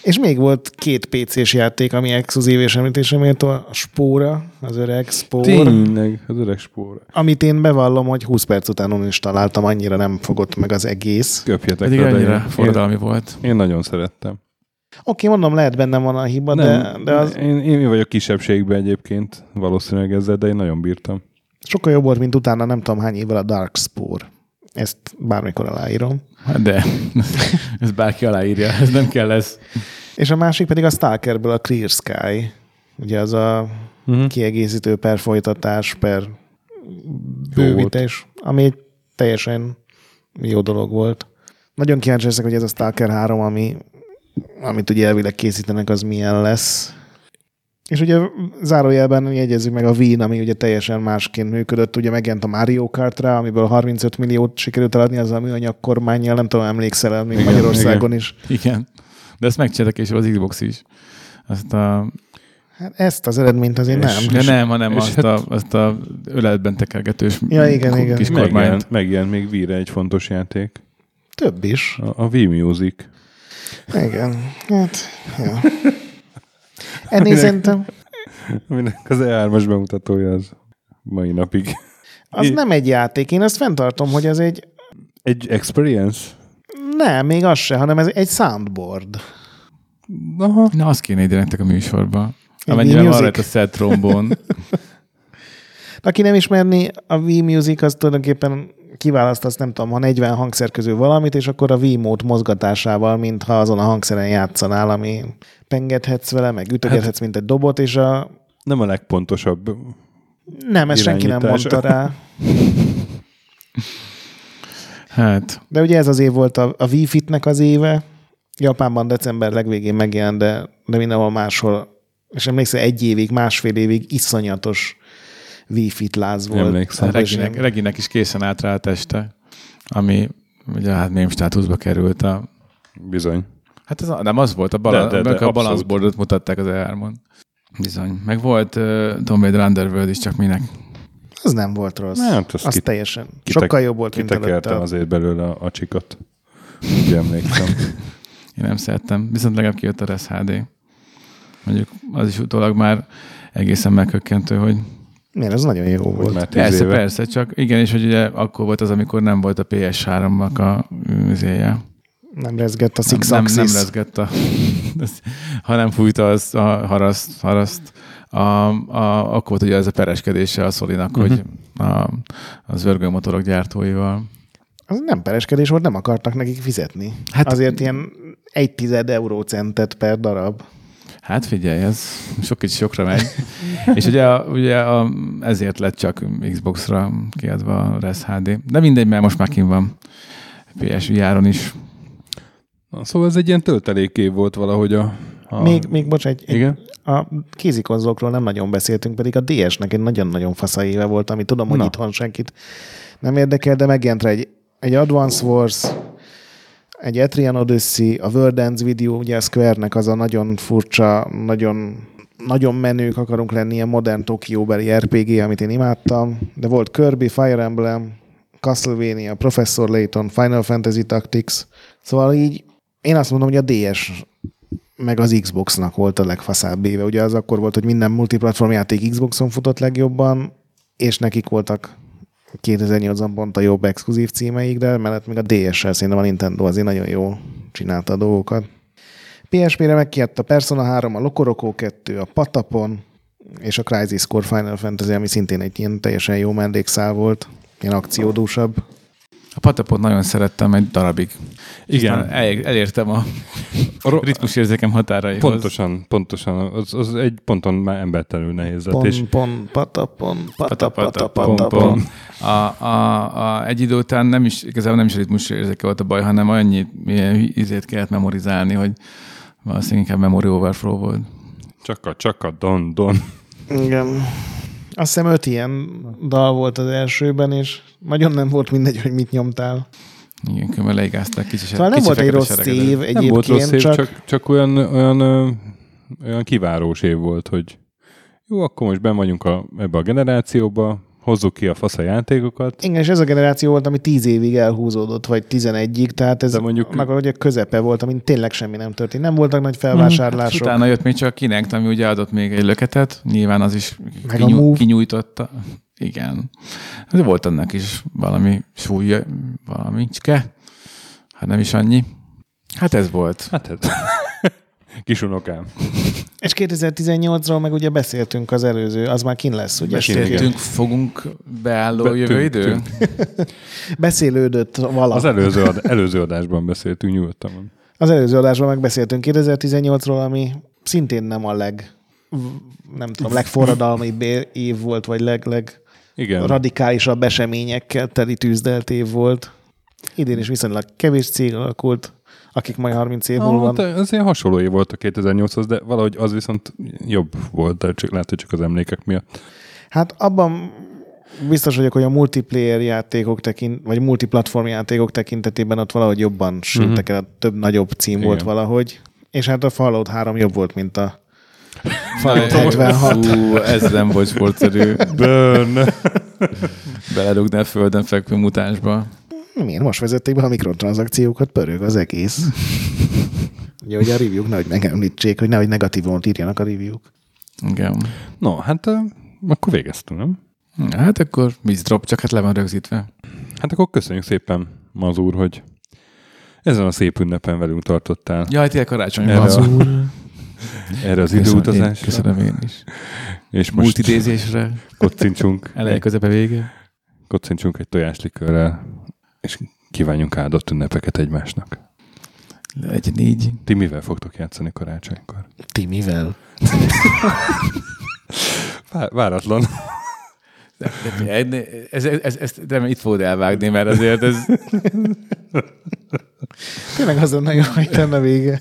És még volt két PC-s játék, ami exkluzív és említésre méltó, a Spóra, az öreg Spóra. Tényleg, az öreg spóra. Amit én bevallom, hogy 20 perc után is találtam, annyira nem fogott meg az egész. Köpjetek Pedig én, forradalmi volt. én, nagyon szerettem. Oké, mondom, lehet bennem van a hiba, de, de az én, én vagyok kisebbségben egyébként valószínűleg ezzel, de én nagyon bírtam. sokkal jobb volt, mint utána nem tudom hány évvel a Dark Spore. Ezt bármikor aláírom. Hát De ez bárki aláírja, ez nem kell ez. És a másik pedig a Stalkerből a Clear Sky. Ugye az a Uh-huh. kiegészítő per folytatás, per bővítés, ami egy teljesen jó dolog volt. Nagyon kíváncsi leszek, hogy ez a Stalker 3, ami, amit ugye elvileg készítenek, az milyen lesz. És ugye zárójelben jegyezzük meg a Wii, ami ugye teljesen másként működött. Ugye megjelent a Mario Kartra, amiből 35 milliót sikerült eladni az a műanyag kormányjal, nem tudom, emlékszel el még Igen, Magyarországon is. Igen. De ezt megcsináltak később az Xbox is. Azt a, Hát ezt az eredményt azért És- nem. de nem, hanem és azt a, azt a öletben tekergetős Ja, igen, igen. kis Megjelent, kormányt. megjelent még Vire egy fontos játék. Több is. A, a Wii Music. Igen. Hát, ja. Ennél szerintem Aminek az E3-as bemutatója az mai napig. az nem egy játék. Én ezt fenntartom, hogy ez egy Egy experience? nem, még az se, hanem ez egy soundboard. Aha. Na, azt kéne ide nektek a műsorba. Amennyiben van rajta set trombón. Aki nem ismerni, a Wii Music az tulajdonképpen kiválasztasz, nem tudom, ha 40 hangszer közül valamit, és akkor a Wiimote mozgatásával, mintha azon a hangszeren játszanál, ami pengethetsz vele, meg ütögethetsz, hát, mint egy dobot, és a... Nem a legpontosabb Nem, ezt senki nem mondta rá. Hát, De ugye ez az év volt a, a Wii Fitnek az éve. Japánban december legvégén megjelent, de, de mindenhol máshol. És emlékszel, egy évig, másfél évig iszonyatos Wii Fit láz volt. Emlékszem. Hát, Reginek, Reginek is készen állt rá a teste, ami ugye hát mém státuszba került a bizony. Hát ez a, nem az volt, a, bala, De, de, de, a boardot mutatták az E3-on. Bizony. Meg volt uh, Tomb Raider Underworld is, csak minek. Az nem volt rossz. Hát, azt az kit- teljesen. kitek- Sokkal jobb volt, mint előtte. azért belőle a, a csikot. Úgy emlékszem. Én nem szerettem. Viszont legalább kijött a Res HD. Mondjuk az is utólag már egészen megkökkentő, hogy Miért? Ez nagyon jó Hogy volt. már persze, éve. persze, csak igen, és hogy ugye akkor volt az, amikor nem volt a PS3-nak a üzéje. Nem rezgett a Nem, Six nem, Axis. nem rezgett a, ha nem fújta az a haraszt, haraszt a, a, akkor volt ugye ez a pereskedése a Szolinak, Mhm. hogy a, az örgőmotorok gyártóival. Az nem pereskedés volt, nem akartak nekik fizetni. Hát- Hát, Azért ilyen egy tized eurócentet per darab. Hát figyelj, ez sok kicsi sokra megy. és ugye, a, ugye a, ezért lett csak Xbox-ra kiadva a Res HD. De mindegy, mert most már kim van PSVR-on is. Na, szóval ez egy ilyen töltelékév volt valahogy a... a... Még, még bocs, egy, egy, Igen? a kézikonzolokról nem nagyon beszéltünk, pedig a DS-nek egy nagyon-nagyon fasza éve volt, ami tudom, hogy Na. itthon senkit nem érdekel, de megjelent egy, egy Advance Wars, egy Etrian Odyssey, a World Ends Video, ugye a Square-nek az a nagyon furcsa, nagyon, nagyon menők akarunk lenni, ilyen modern Tokióbeli RPG, amit én imádtam, de volt Kirby, Fire Emblem, Castlevania, Professor Layton, Final Fantasy Tactics, szóval így én azt mondom, hogy a DS meg az Xboxnak volt a legfaszább éve. Ugye az akkor volt, hogy minden multiplatform játék Xboxon futott legjobban, és nekik voltak 2008-ban pont a jobb exkluzív címeik, de mellett még a DS-sel szerintem a Nintendo azért nagyon jól csinálta a dolgokat. PSP-re megkijött a Persona 3, a Lokoroko 2, a Patapon, és a Crisis Core Final Fantasy, ami szintén egy ilyen teljesen jó mellékszál volt, ilyen akciódúsabb. A patapot nagyon szerettem egy darabig. Igen. Aztán El, elértem a ritmusérzékem határaihoz. Pontosan, pontosan. Az, az egy ponton már embertelenül nehéz lett. Pon, És pon, patapon, patapon. A, a, a, egy idő után nem is, igazából nem is a ritmus érzéke volt a baj, hanem annyi ilyen izét kellett memorizálni, hogy valószínűleg inkább memory overflow volt. csak a, csak a don, don. Igen. Azt hiszem öt ilyen dal volt az elsőben, és nagyon nem volt mindegy, hogy mit nyomtál. Igen, különben leigázták kicsi Szóval nem kicsi volt egy rossz év Nem egyébként, volt rossz év, csak, csak, csak olyan, olyan, olyan kivárós év volt, hogy jó, akkor most ben vagyunk a, ebbe a generációba, hozzuk ki a fasz a játékokat. igen, és ez a generáció volt, ami tíz évig elhúzódott, vagy tizenegyig, tehát ez De mondjuk- meg ugye a közepe volt, amin tényleg semmi nem történt. Nem voltak nagy felvásárlások. utána jött még csak a Kinect, ami ugye adott még egy löketet, nyilván az is Meg kinyú, Move. kinyújtotta. Igen. De volt annak is valami súlya, valami cske. Hát nem is annyi. Hát ez volt. Hát ez. Kisunokám. És 2018-ról meg ugye beszéltünk az előző, az már kin lesz, ugye? Beszéltünk, fogunk beálló Be- jövő idő? tünk. Beszélődött vala. Az előző, ad, előző adásban beszéltünk nyugodtan. Az előző adásban megbeszéltünk 2018-ról, ami szintén nem a leg nem tudom, legforradalmibb év volt, vagy leg, leg Igen. radikálisabb eseményekkel teli tűzdelt év volt. Idén is viszonylag kevés cég alakult, akik majd 30 év múlva Ah, de az ilyen hasonló év volt a 2008-hoz, de valahogy az viszont jobb volt, de csak lehet, hogy csak az emlékek miatt. Hát abban biztos vagyok, hogy a multiplayer játékok tekint, vagy multiplatform játékok tekintetében ott valahogy jobban sültek el, több nagyobb cím Igen. volt valahogy. És hát a Fallout 3 jobb volt, mint a Fallout Na, 76. Fú, ez nem volt sportszerű. Burn! Belerúgni a földön fekvő mutánsba. Miért most vezették be a mikrotranszakciókat, pörög az egész. Ugye, hogy a review-k nehogy megemlítsék, hogy nehogy negatívon írjanak a review-k. Igen. No, hát akkor végeztünk, nem? Hát akkor drop, csak hát le van rögzítve. Hát akkor köszönjük szépen, Mazúr, hogy ezen a szép ünnepen velünk tartottál Jaj, tényleg karácsony Erre van. a- erre az Köszönöm, én- időutazásra. Köszönöm én is. És most Multidézésre, kocincsunk eleje, közepe, vége. kocincsunk egy tojáslikörrel, és kívánjunk áldott ünnepeket egymásnak. Legyen így. Ti mivel fogtok játszani karácsonykor? Ti mivel? Vá- váratlan. De, de, ez, ez, ez, ez, de itt fogod elvágni, mert azért ez... Tényleg azon nagyon hajtana vége.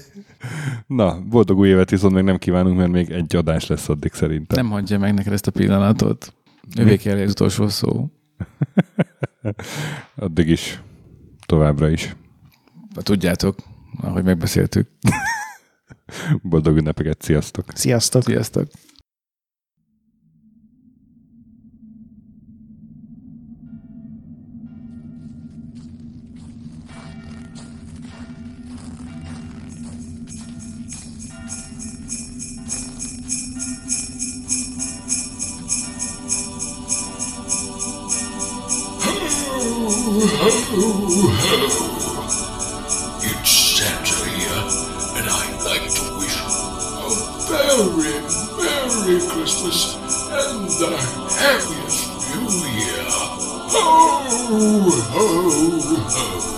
Na, boldog új évet viszont még nem kívánunk, mert még egy adás lesz addig szerintem. Nem hagyja meg neked ezt a pillanatot. Kell az utolsó szó. Addig is. Továbbra is. Tudjátok, ahogy megbeszéltük. Boldog ünnepeket, sziasztok! Sziasztok! Sziasztok! It's Santa here, and I'd like to wish you a very Merry Christmas and the happiest New Year. Ho, ho, ho.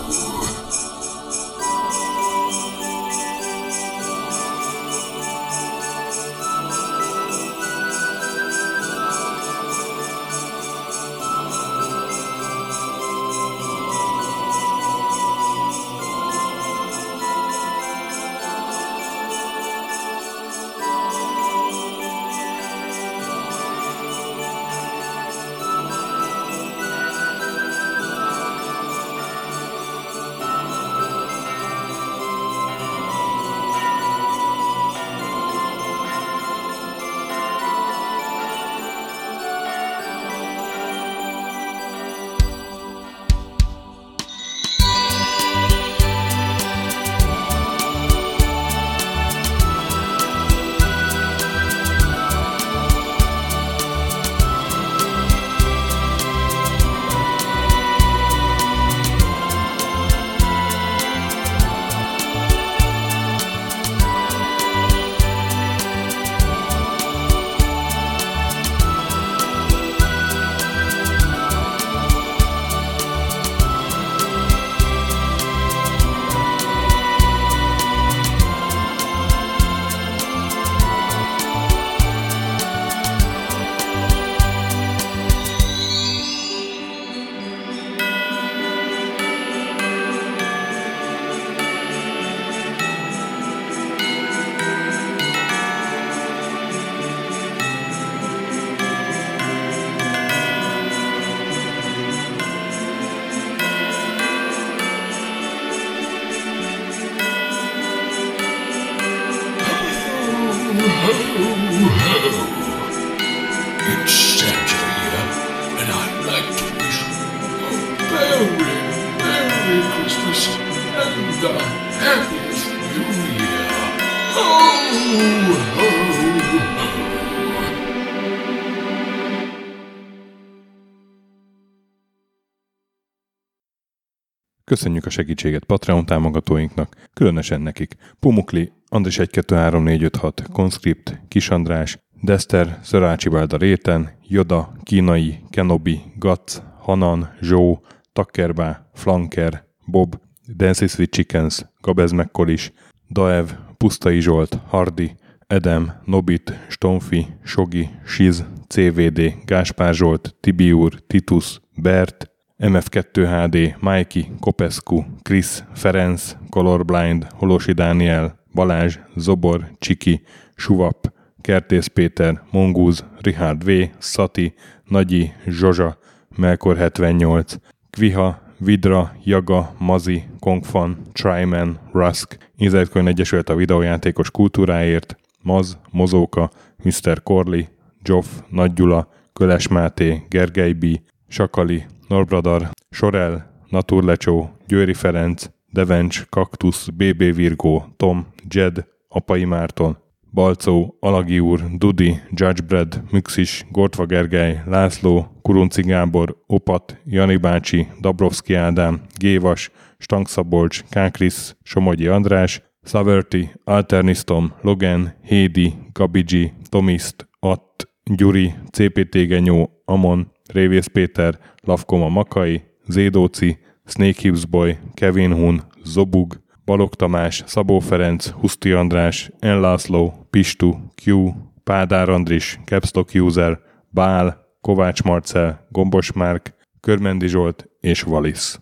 Köszönjük a segítséget Patreon támogatóinknak, különösen nekik. Pumukli, Andris 123456, Conscript, Kis András, Dester, Szörácsi Bálda Réten, Joda, Kínai, Kenobi, Gac, Hanan, Zsó, Takkerbá, Flanker, Bob, Dances with Chickens, Gabez Mekkolis, Daev, Pusztai Zsolt, Hardi, Edem, Nobit, Stonfi, Sogi, Siz, CVD, Gáspár Zsolt, Tibiur, Titus, Bert, MF2HD, Mikey, Kopescu, Chris, Ferenc, Colorblind, Holosi Dániel, Balázs, Zobor, Csiki, Suvap, Kertész Péter, Mongúz, Richard V, Szati, Nagyi, Zsozsa, Melkor 78, Kviha, Vidra, Jaga, Mazi, Kongfan, Tryman, Rusk, Inzertkönyv Egyesült a videójátékos kultúráért, Maz, Mozóka, Mr. Corley, Joff, Nagy Gyula, Köles Máté, Gergely B, Sakali, Norbradar, Sorel, Naturlecsó, Győri Ferenc, Devencs, Kaktusz, BB Virgó, Tom, Jed, Apai Márton, Balcó, Alagi úr, Dudi, Judgebred, Müxis, Gortva Gergely, László, Kurunci Gábor, Opat, Jani bácsi, Dabrowski Ádám, Gévas, Stangszabolcs, Kákris, Somogyi András, Saverti, Alternisztom, Logan, Hédi, Gabigi, Tomiszt, Att, Gyuri, CPT Genyó, Amon, Révész Péter, Lavkoma Makai, Zédóci, Snake Hips Boy, Kevin Hun, Zobug, Balog Tamás, Szabó Ferenc, Huszti András, N. László, Pistu, Q, Pádár Andris, Capstock User, Bál, Kovács Marcel, Gombos Márk, Körmendi Zsolt és Valisz.